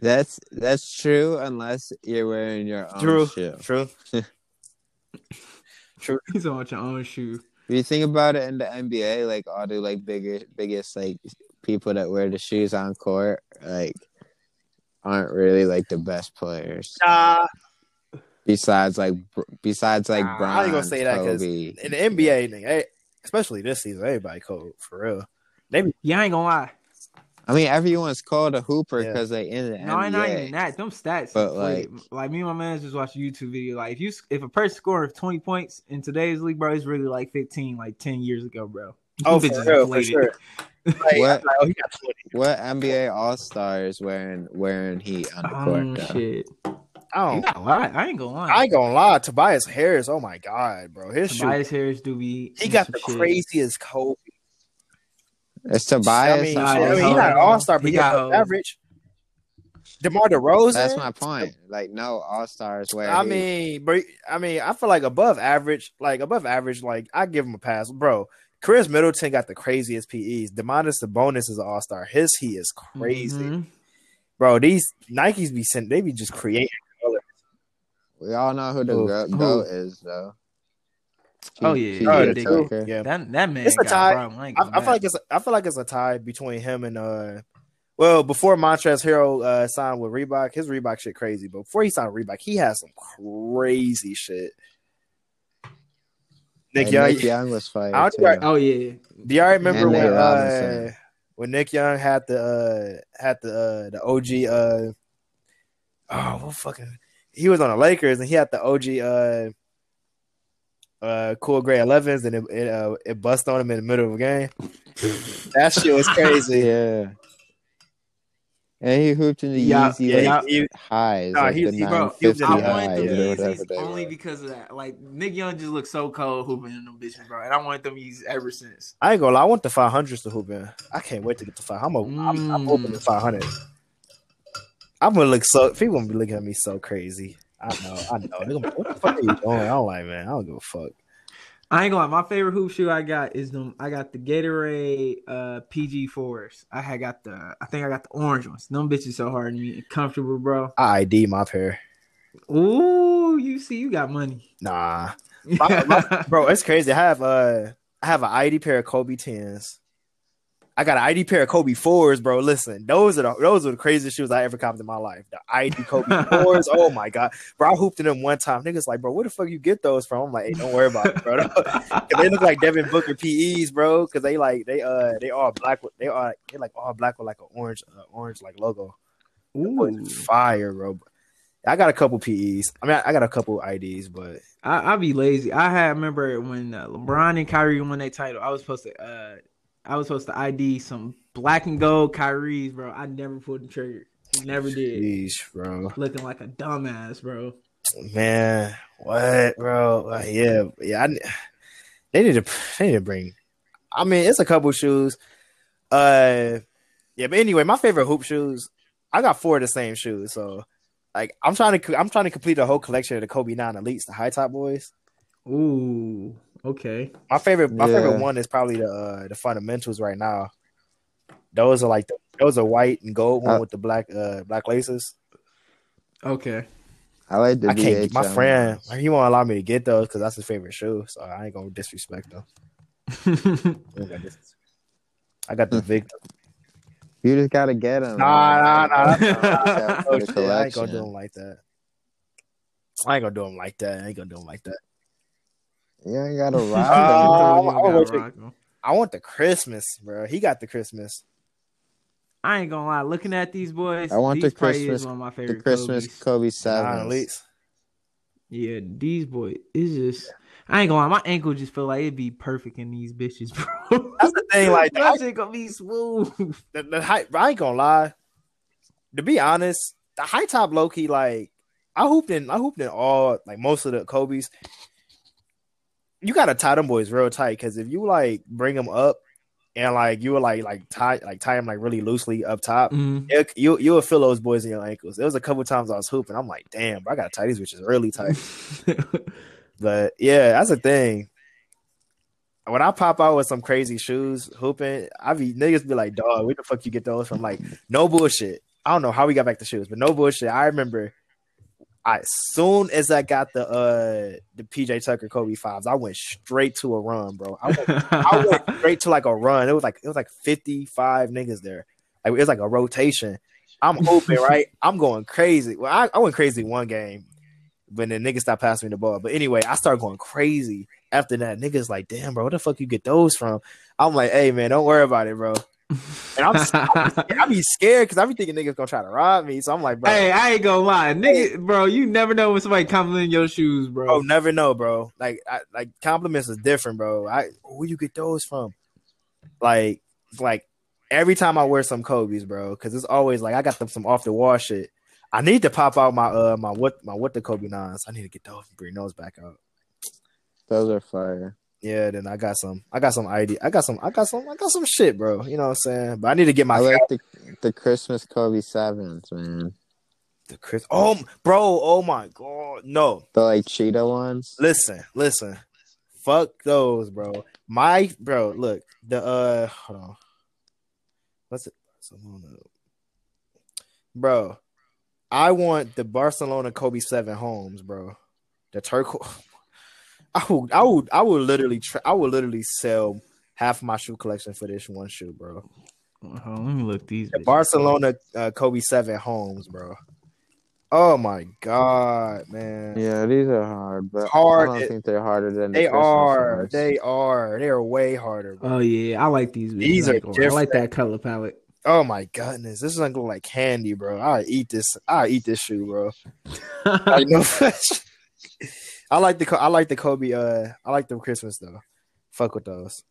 A: That's that's true unless you're wearing your own
B: True,
A: shoe.
B: true.
C: He's on your own shoe.
A: If you think about it in the NBA, like all the like biggest biggest like people that wear the shoes on court, like aren't really like the best players.
B: Nah,
A: Besides like besides like
B: Nah,
A: Bron,
B: I ain't gonna say that 'cause
A: Kobe.
B: in the NBA, nigga, especially this season, everybody cold for real.
C: They, yeah, I ain't gonna lie.
A: I mean, everyone's called a hooper
B: Yeah.
A: because they in the
C: No, I not even
A: NBA.
C: that. Them stats,
A: But,
C: like, like me and my man just watched a YouTube video. Like, if you if a person scores twenty points in today's league, bro, it's really like fifteen, like ten years ago, bro.
B: Oh,
C: Them
B: for
C: bitches
B: real, for sure. Like,
A: What?
B: I'm like, oh, he got 20.
A: What NBA All Stars wearing wearing heat on the court?
C: Oh
A: though?
C: shit!
B: Oh,
C: I
B: don't.
C: not lie. I ain't gonna lie.
B: I ain't gonna lie. Tobias Harris. Oh my god, bro. His shoe.
C: Tobias Harris do be.
B: He got the
C: shit.
B: craziest Kobe.
A: It's Tobias.
B: I mean,
C: Nah,
B: I mean, he's not an all star, but
C: He
B: he got
C: got
B: average. DeMar DeRozan.
A: That's my point. Like no All Stars wear.
B: I
A: heat.
B: mean, bro. I mean, I feel like above average, like above average, like I give him a pass, bro. Khris Middleton got the craziest PEs. Domantas Sabonis is an all star. His he is crazy,
C: Mhm.
B: bro. These Nikes be sent. They be just creating. color.
A: we all know who the
B: Who?
A: goat is, though.
C: Oh, yeah.
A: PJ
B: Oh,
C: yeah,
B: the
A: Tucker.
B: Yeah,
C: That that man
B: It's a
C: got
B: tie.
C: a problem. I, ain't
B: I,
C: gonna
B: I feel like it's. I feel like it's a tie between him and uh. Well, before Montrezl Harrell uh, signed with Reebok, his Reebok shit crazy. But before he signed with Reebok, he has some crazy shit. Nick
A: And
B: Young,
A: Nick Young was fired
B: I
A: too.
B: don't-
C: Oh yeah.
B: do y'all remember
A: And
B: when uh, when Nick Young had the uh, had the uh, the OG uh, oh what fucking he was on the Lakers and he had the OG uh cool gray 11s and it it, uh, it bust on him in the middle of a game. that shit was crazy.
A: Yeah. And he hooped in the
C: Yeah,
A: Yeezy
B: Yeah,
A: like,
B: he-
A: highs,
B: Nah,
A: like
B: he-
A: the
B: he-
C: Bro,
A: 950
B: I
C: I
B: wanted
C: wanted
A: highs
C: them
A: or
C: Yeezys
A: they
C: only
A: were.
C: because of that. Like Nick Young just looks so cold hooping in them bitches, bro. And I wanted them Yeezys ever since.
B: I ain't gonna lie, I want the 500s to hoop in. I can't wait to get the 500. I'm, a, I'm, I'm
C: Mm.
B: hoping the 500. I'm gonna look so people gonna be looking at me so crazy. I know, I know. They're gonna be, what the fuck are you doing? I don't like, man. I don't give a fuck.
C: I ain't gonna lie. My favorite hoop shoe I got is them. I got the Gatorade uh, PG fours. I had got the. I think I got the orange ones. Them bitches so hard and me- comfortable, bro.
B: I ID my pair.
C: Ooh, you see, you got money,
B: Nah, My- my- bro, it's crazy. I have uh, I have an ID pair of Kobe tens. I got an ID pair of Kobe fours, bro. Listen, those are the those are the craziest shoes I ever copped in my life. The ID Kobe fours. Oh my god, bro! I hooped in them one time. Niggas like, bro, where the fuck you get those from? I'm like, hey, don't worry about it, bro. they look like Devin Booker PEs, bro. Because they like they uh they all black. With, they are they like all black with like an orange uh, orange like logo.
C: Ooh,
B: Fire, bro. I got a couple PEs. I mean, I got a couple IDs, but
C: I, I be lazy. I had remember when uh, LeBron and Kyrie won that title. I was supposed to, uh, I was supposed to ID some black and gold Kyrie's, bro. I never pulled the trigger. Never did.
B: Jeez, bro.
C: Looking like a dumbass, bro.
B: Man, what, bro? Uh, yeah, yeah. I, they need to, they need to bring. I mean, it's a couple shoes. Uh, yeah, but anyway, my favorite hoop shoes. I got four of the same shoes, so like I'm trying to, I'm trying to complete a whole collection of the Kobe Nine Elites, the high top boys.
C: Ooh, okay.
B: My favorite, my
A: Yeah.
B: favorite one is probably the uh, the fundamentals right now. Those are like the, those are white and gold one
A: Uh,
B: with the black uh black laces.
C: Okay.
A: I like the
B: I can't. My
A: BHM
B: friend, he won't allow me to get those because that's his favorite shoe. So I ain't gonna disrespect them. I ain't gonna dis- I got the Victor.
A: You just gotta get them.
B: Nah, nah, nah.
C: nah.
B: Oh, I ain't gonna do them like that. I ain't gonna do them like that. I ain't gonna do them like that.
A: You ain't gotta rock them.
B: I'm gonna wait till-
C: Rock 'em.
B: I want the Christmas, bro. He got the Christmas.
C: I ain't gonna lie. Looking at these boys,
A: I want
C: these
A: the Christmas-
C: is one of my
A: The Christmas
C: Kobe's.
A: Kobe
B: Nah,
A: sevens.
B: elites.
C: Yeah, these boys. It's just. I ain't gonna lie. My ankle just feel like it'd be perfect in these bitches, bro.
B: That's the thing. Like
C: that
B: the,
C: shit gonna be smooth.
B: the, the high, I ain't gonna lie. To be honest, the high top low key like I hooped in. I hooped in all like most of the Kobe's. You gotta tie them boys real tight because if you like bring them up and like you were like like tie like tie them like really loosely up top,
C: Mhm.
B: it, you you will feel those boys in your ankles. There was a couple times I was hooping. I'm like, damn, bro, I gotta tie these bitches really tight. But yeah, that's the thing. When I pop out with some crazy shoes hooping, I be niggas be like, dog, where the fuck you get those from? Like, no bullshit. I don't know how we got back to shoes, but no bullshit. I remember I as soon as I got the uh the PJ Tucker Kobe fives, I went straight to a run, bro. I went, I went straight to like a run. It was like it was like 55 niggas there. Like it was like a rotation. I'm hooping, right? I'm going crazy. Well, I, I went crazy one game when the niggas stopped passing me the ball. But anyway, I started going crazy after that. Niggas like, damn, bro, where the fuck you get those from? I'm like, hey man, don't worry about it, bro. And I'm, I be scared because I be thinking niggas gonna try to rob me. So I'm like, bro,
C: Hey, I ain't gonna lie, nigga, bro. You never know when somebody complimenting your shoes, bro.
B: Oh, never know, bro. Like, I, like compliments is different, bro. I where you get those from? Like, like every time I wear some Kobe's, bro, because it's always like I got them some off the wall shit. I need to pop out my uh my what my what the Kobe nines. I need to get those and bring those back out.
A: Those are fire.
B: Yeah, then I got some. I got some ID. I got some. I got some. I got some shit, bro. You know what I'm saying? But I need to get my
A: I like the the Christmas Kobe sevens, man.
B: the Chris. Oh, bro. Oh my god. No.
A: The like cheetah ones.
B: Listen. Listen. Fuck those, bro. My bro. Look. The uh. Hold on. What's it? Barcelona. Bro. I want the Barcelona Kobe seven homes, bro. The turquoise. I would. I would. I would literally. Tra- I would literally sell half my shoe collection for this one shoe, bro.
C: Hold on, let me look these.
B: The
C: bitches
B: Barcelona uh, Kobe seven homes, bro. Oh my god, man!
A: Yeah, these are hard, but
B: Hard.
A: I don't think they're harder than the
B: They
A: Christmas
B: are.
A: ones.
B: They are. They are way harder. Bro.
C: Oh yeah, I like these. bitches.
B: These
C: I
B: are
C: ain't. I like that color palette.
B: Oh my goodness, this is gonna look like candy, bro. I eat this. I eat this shoe, bro. I know. I like the. Co- I like the Kobe. Uh, I like the Christmas though. Fuck with those.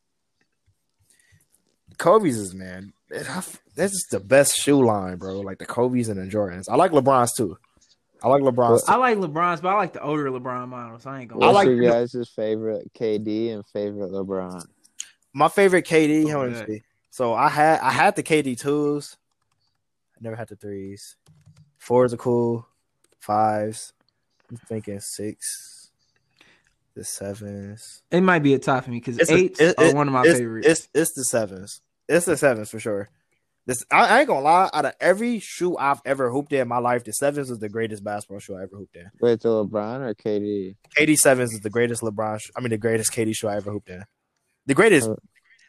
B: Kobe's is man. This is the best shoe line, bro. Like the Kobe's and the Jordans. I like LeBron's too. I like LeBron's.
C: I like LeBron's, but I like the older LeBron models. I ain't gonna.
B: I
A: What's
C: lie.
B: like-
A: your guys' favorite KD and favorite LeBron?
B: My favorite KD.
C: Oh,
B: Hold
C: yeah.
B: So I had I had the KD twos. I never had the threes. Fours are cool. Fives. I'm thinking six. The sevens.
C: It might be a top for me because
B: It's a-
C: eights
B: it-
C: are
B: it-
C: one of my
B: it's,
C: favorites.
B: It's it's the sevens. It's the sevens for sure. This I, I ain't gonna lie. Out of every shoe I've ever hooped in, in my life, the sevens is the greatest basketball shoe I ever hooped in.
A: Wait, the LeBron or KD?
B: KD sevens is the greatest LeBron. Sh- I mean, the greatest KD shoe I ever hooped in. The greatest.
A: Uh,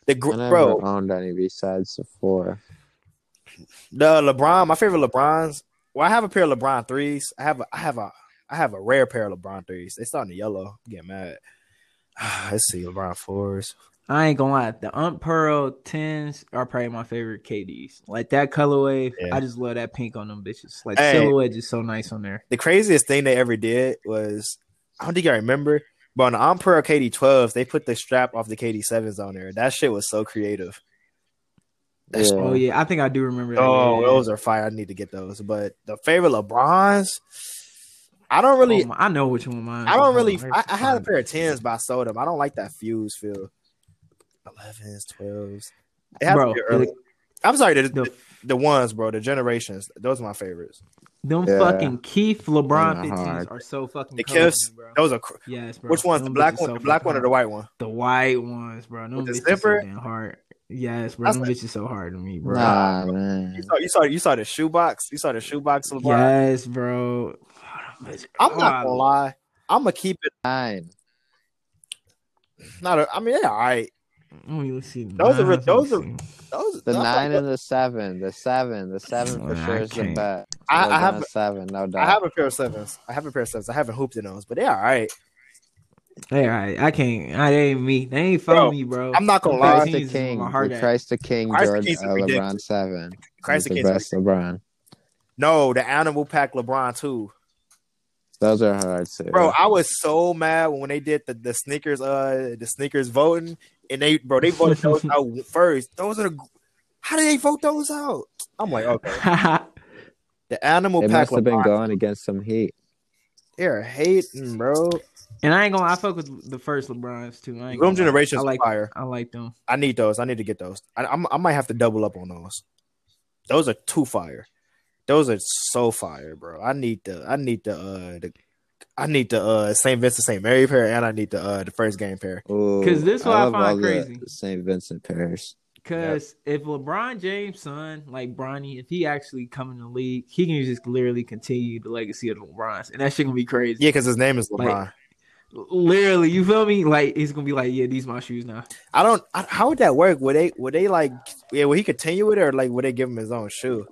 B: The
A: I never
B: bro,
A: owned any besides the four.
B: the LeBron. My favorite LeBrons. Well, I have a pair of LeBron threes. I have a, I have a, I have a rare pair of LeBron threes. They starting to yellow. I'm getting mad. Let's see, LeBron fours.
C: I ain't gonna lie, the Aunt Pearl tens are probably my favorite KDs. Like that colorway,
B: Yeah.
C: I just love that pink on them bitches. Like
B: Hey.
C: silhouette is so nice on there.
B: The craziest thing they ever did was I don't think I remember, but on the Aunt Pearl KD12s, they put the strap off the KD7s on there. That shit was so creative.
A: Yeah.
C: Oh yeah, I think I do remember that.
B: Oh,
C: yeah.
B: those are fire. I need to get those. But the favorite LeBrons, I don't really
C: Oh, I know which one mine.
B: I don't really. I, I had a pair of tens, but I sold them. I don't like that fuse feel. Elevens, twelves. It had to
C: Bro,
B: be early. I'm sorry, the,
C: the-
B: the the ones, bro. The generations. Those are my favorites.
C: Them
A: Yeah.
C: fucking Kith LeBron
A: Kinda
C: 15s are so fucking
B: The
C: cold,
B: Kiffs.
C: bro.
B: Those are. cr-
C: Yes, bro.
B: Which one's the black one?
C: so
B: the black
C: fucking
B: one or the white one?
C: The white ones, bro. Them
B: With the
C: bitches
B: zipper?
C: so damn hard. Yes, bro.
B: That's
C: Them
B: like-
C: bitches so hard to me, bro.
A: Nah,
B: You
A: man.
B: saw. You saw. You saw the shoebox. You saw the shoebox. LeBron.
C: Yes, bro.
B: I'm not gonna lie. I'm gonna keep it.
A: Nine.
B: Not. A, I mean, yeah, all right.
C: Let me see.
B: Those are those are- Those.
A: The nine and the seven. The seven. The seven for sure is the
C: can't.
A: best.
B: I- I
A: LeBron
B: have-
A: seven, no doubt.
B: I have a pair of sevens. I have a pair of sevens. I haven't hooped in those, but they're all right.
C: Hey, all right. I can't. I they ain't me. They ain't for
B: Bro,
C: me, bro.
B: I'm not gonna
C: Them
B: lie.
A: Christ the King. The
C: at.
A: Christ the King,
B: Christ the
A: uh. LeBron seven.
B: Christ the
A: He's
B: King's
A: the best LeBron.
B: No, the animal pack LeBron too.
A: Those are hard too.
B: Bro, I was so mad when they did the, the sneakers, uh, the sneakers voting, and they, bro, they voted those out first. Those are the, how did they vote those out? I'm like, okay, the animal
A: they
B: pack
A: must have been
B: LeBron,
A: going against some heat.
B: they're hating, bro.
C: and I ain't gonna. I fuck with the first LeBrons too. I ain't
B: Room
C: gonna
B: generations
C: I like.
B: fire.
C: I like them.
B: I need those. I need to get those. I, I'm, I might have to double up on those. Those are too fire. Those are so fire, bro. I need the, I need the, uh, the. I need the uh St. Vincent St. Mary pair and I need the uh the first game pair.
C: Because this what I
A: love
C: find
A: all the
C: crazy.
A: St. Vincent pairs.
C: Cause if LeBron James' son, like Bronny, if he actually come in the league, he can just literally continue the legacy of the LeBrons, and that shit gonna be crazy.
B: Yeah, because his name is
C: Like-
B: LeBron.
C: Literally, you feel me? Like he's gonna be like, yeah, these my shoes now.
B: I don't. I, how would that work? Would they? Would they like? Yeah, would he continue with it, or like would they give him his own shoe?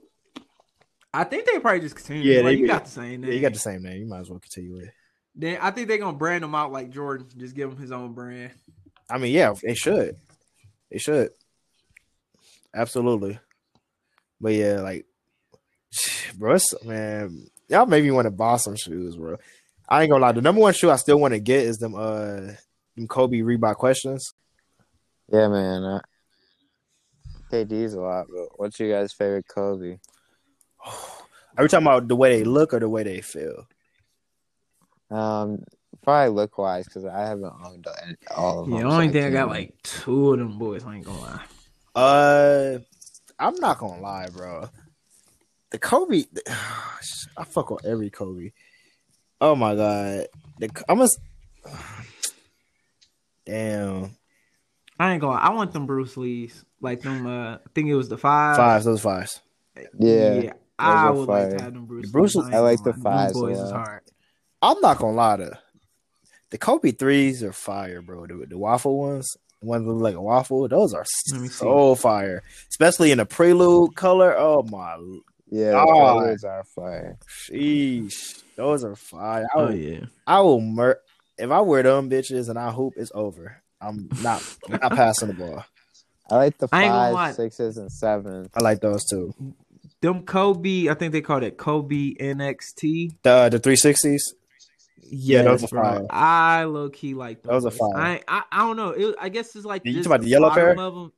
C: I think they probably just continue.
B: Yeah,
C: like,
B: they-
C: you got the same
B: Yeah,
C: name.
B: you got the same name. You might as well continue with it.
C: Then I think they're gonna brand him out like Jordan. Just give him his own brand.
B: I mean, yeah, they should. They should. Absolutely. But yeah, like, bro, it's, man, y'all made me want to buy some shoes, bro. I ain't gonna lie. The number one shoe I still want to get is them uh them Kobe Reebok questions.
A: Yeah, man. Uh, KD's a lot, but what's your guys' favorite Kobe?
B: Are we talking about the way they look or the way they feel?
A: Um, probably look wise because I haven't owned all of them.
C: Yeah, the
A: so
C: only thing I
A: can't
C: got like two of them boys. I ain't gonna lie.
B: Uh, I'm not gonna lie, bro. The Kobe, I fuck on every Kobe. Oh my god, the I'm a damn
C: I ain't gonna. I want them Bruce Lee's, like them. Uh, I think it was the five.
B: fives. Those fives.
A: Yeah,
C: I
A: are
C: would like to have them Bruce.
B: Bruce-
C: Lees.
A: I like the
C: lie. Them
A: fives
C: boys is hard.
B: I'm not gonna lie to the Kobe threes are fire, bro. The, the waffle ones, the ones that look like a waffle, those are
C: Let
B: so fire. Especially in the prelude color. Oh my,
A: yeah.
B: God.
A: The colors are fire.
B: sheesh, those are fire. I
C: Oh yeah.
B: I will mur- if I wear them bitches and I hoop, it's over. I'm not not passing the ball.
A: I like the
C: I ain't gonna lie.
A: fives, sixes, and sevens.
B: I like those too.
C: Them Kobe. I think they called it Kobe NXT.
B: The uh, the three sixties. Yeah, those are fire.
C: I low key like
B: Those are
C: boys.
B: fire.
C: I, I I don't know. It, I guess it's like
B: You talking about the yellow pair?
C: Of them.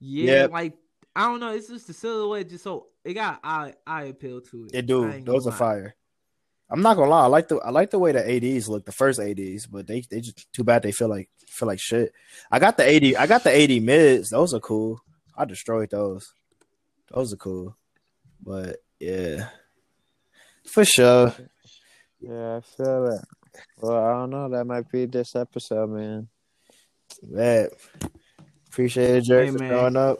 C: Yeah,
B: Yep.
C: like I don't know. It's just the silhouette. Just so it got eye eye appeal to it.
B: They
C: I
B: do. Those are
C: lie.
B: fire. I'm not gonna lie. I like the I like the way the ADs look. The first ADs, but they they just too bad they feel like feel like shit. I got the AD. I got the AD mids. Those are cool. I destroyed those. Those are cool. But yeah, for sure.
A: Yeah, I feel it. Well, I don't know. That might be this episode, man.
B: Man, appreciate it, Jerry,
C: Hey,
B: for
C: man.
B: showing up.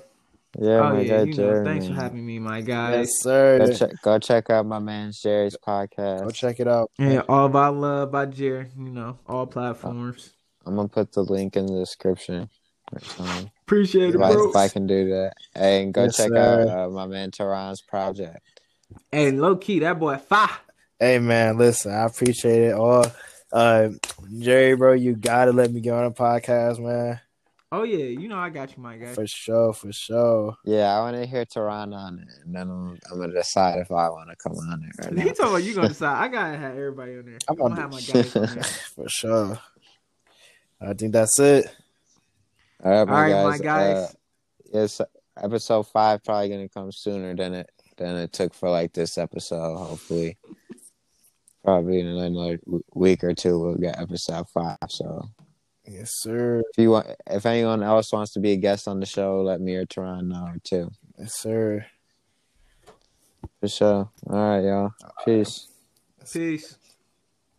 A: Yeah,
C: Oh
A: my
C: yeah,
A: guy
C: you know.
A: Jerry.
C: Thanks for having me, my guy.
B: Yes, sir.
A: Go check, go check out my man Jerry's podcast.
B: Go check it out.
C: Yeah, all about love by Jerry. You know, all platforms.
A: I'm gonna put the link in the description. Or.
C: Appreciate it,
A: I,
C: bro.
A: if I can do that. Hey, and go
B: Yes,
A: check
B: sir.
A: out uh, my man Teron's project.
C: And low key, that boy fa.
B: Hey man, listen, I appreciate it all. Uh, Jerry, bro, you gotta let me get on a podcast, man.
C: Oh yeah, you know I got you, my guy.
B: For sure, for sure.
A: Yeah, I want to hear Tehran on it, and then I'm, I'm gonna decide if I want to come on it right
C: He
A: now.
C: talking about you gonna decide. I gotta have everybody on there. I'm
B: I'm
C: gonna
B: on
C: have my guys on there.
B: For sure. I think that's it.
A: All right, my
C: right,
A: guys.
C: my guys.
A: Uh, yes, episode five probably gonna come sooner than it than it took for like this episode. Hopefully, probably in another week or two we'll get episode five. So
B: Yes, sir.
A: if you want, if anyone else wants to be a guest on the show, let me or Teron know too.
B: Yes, sir.
A: For sure. All right, y'all. Peace.
C: Peace.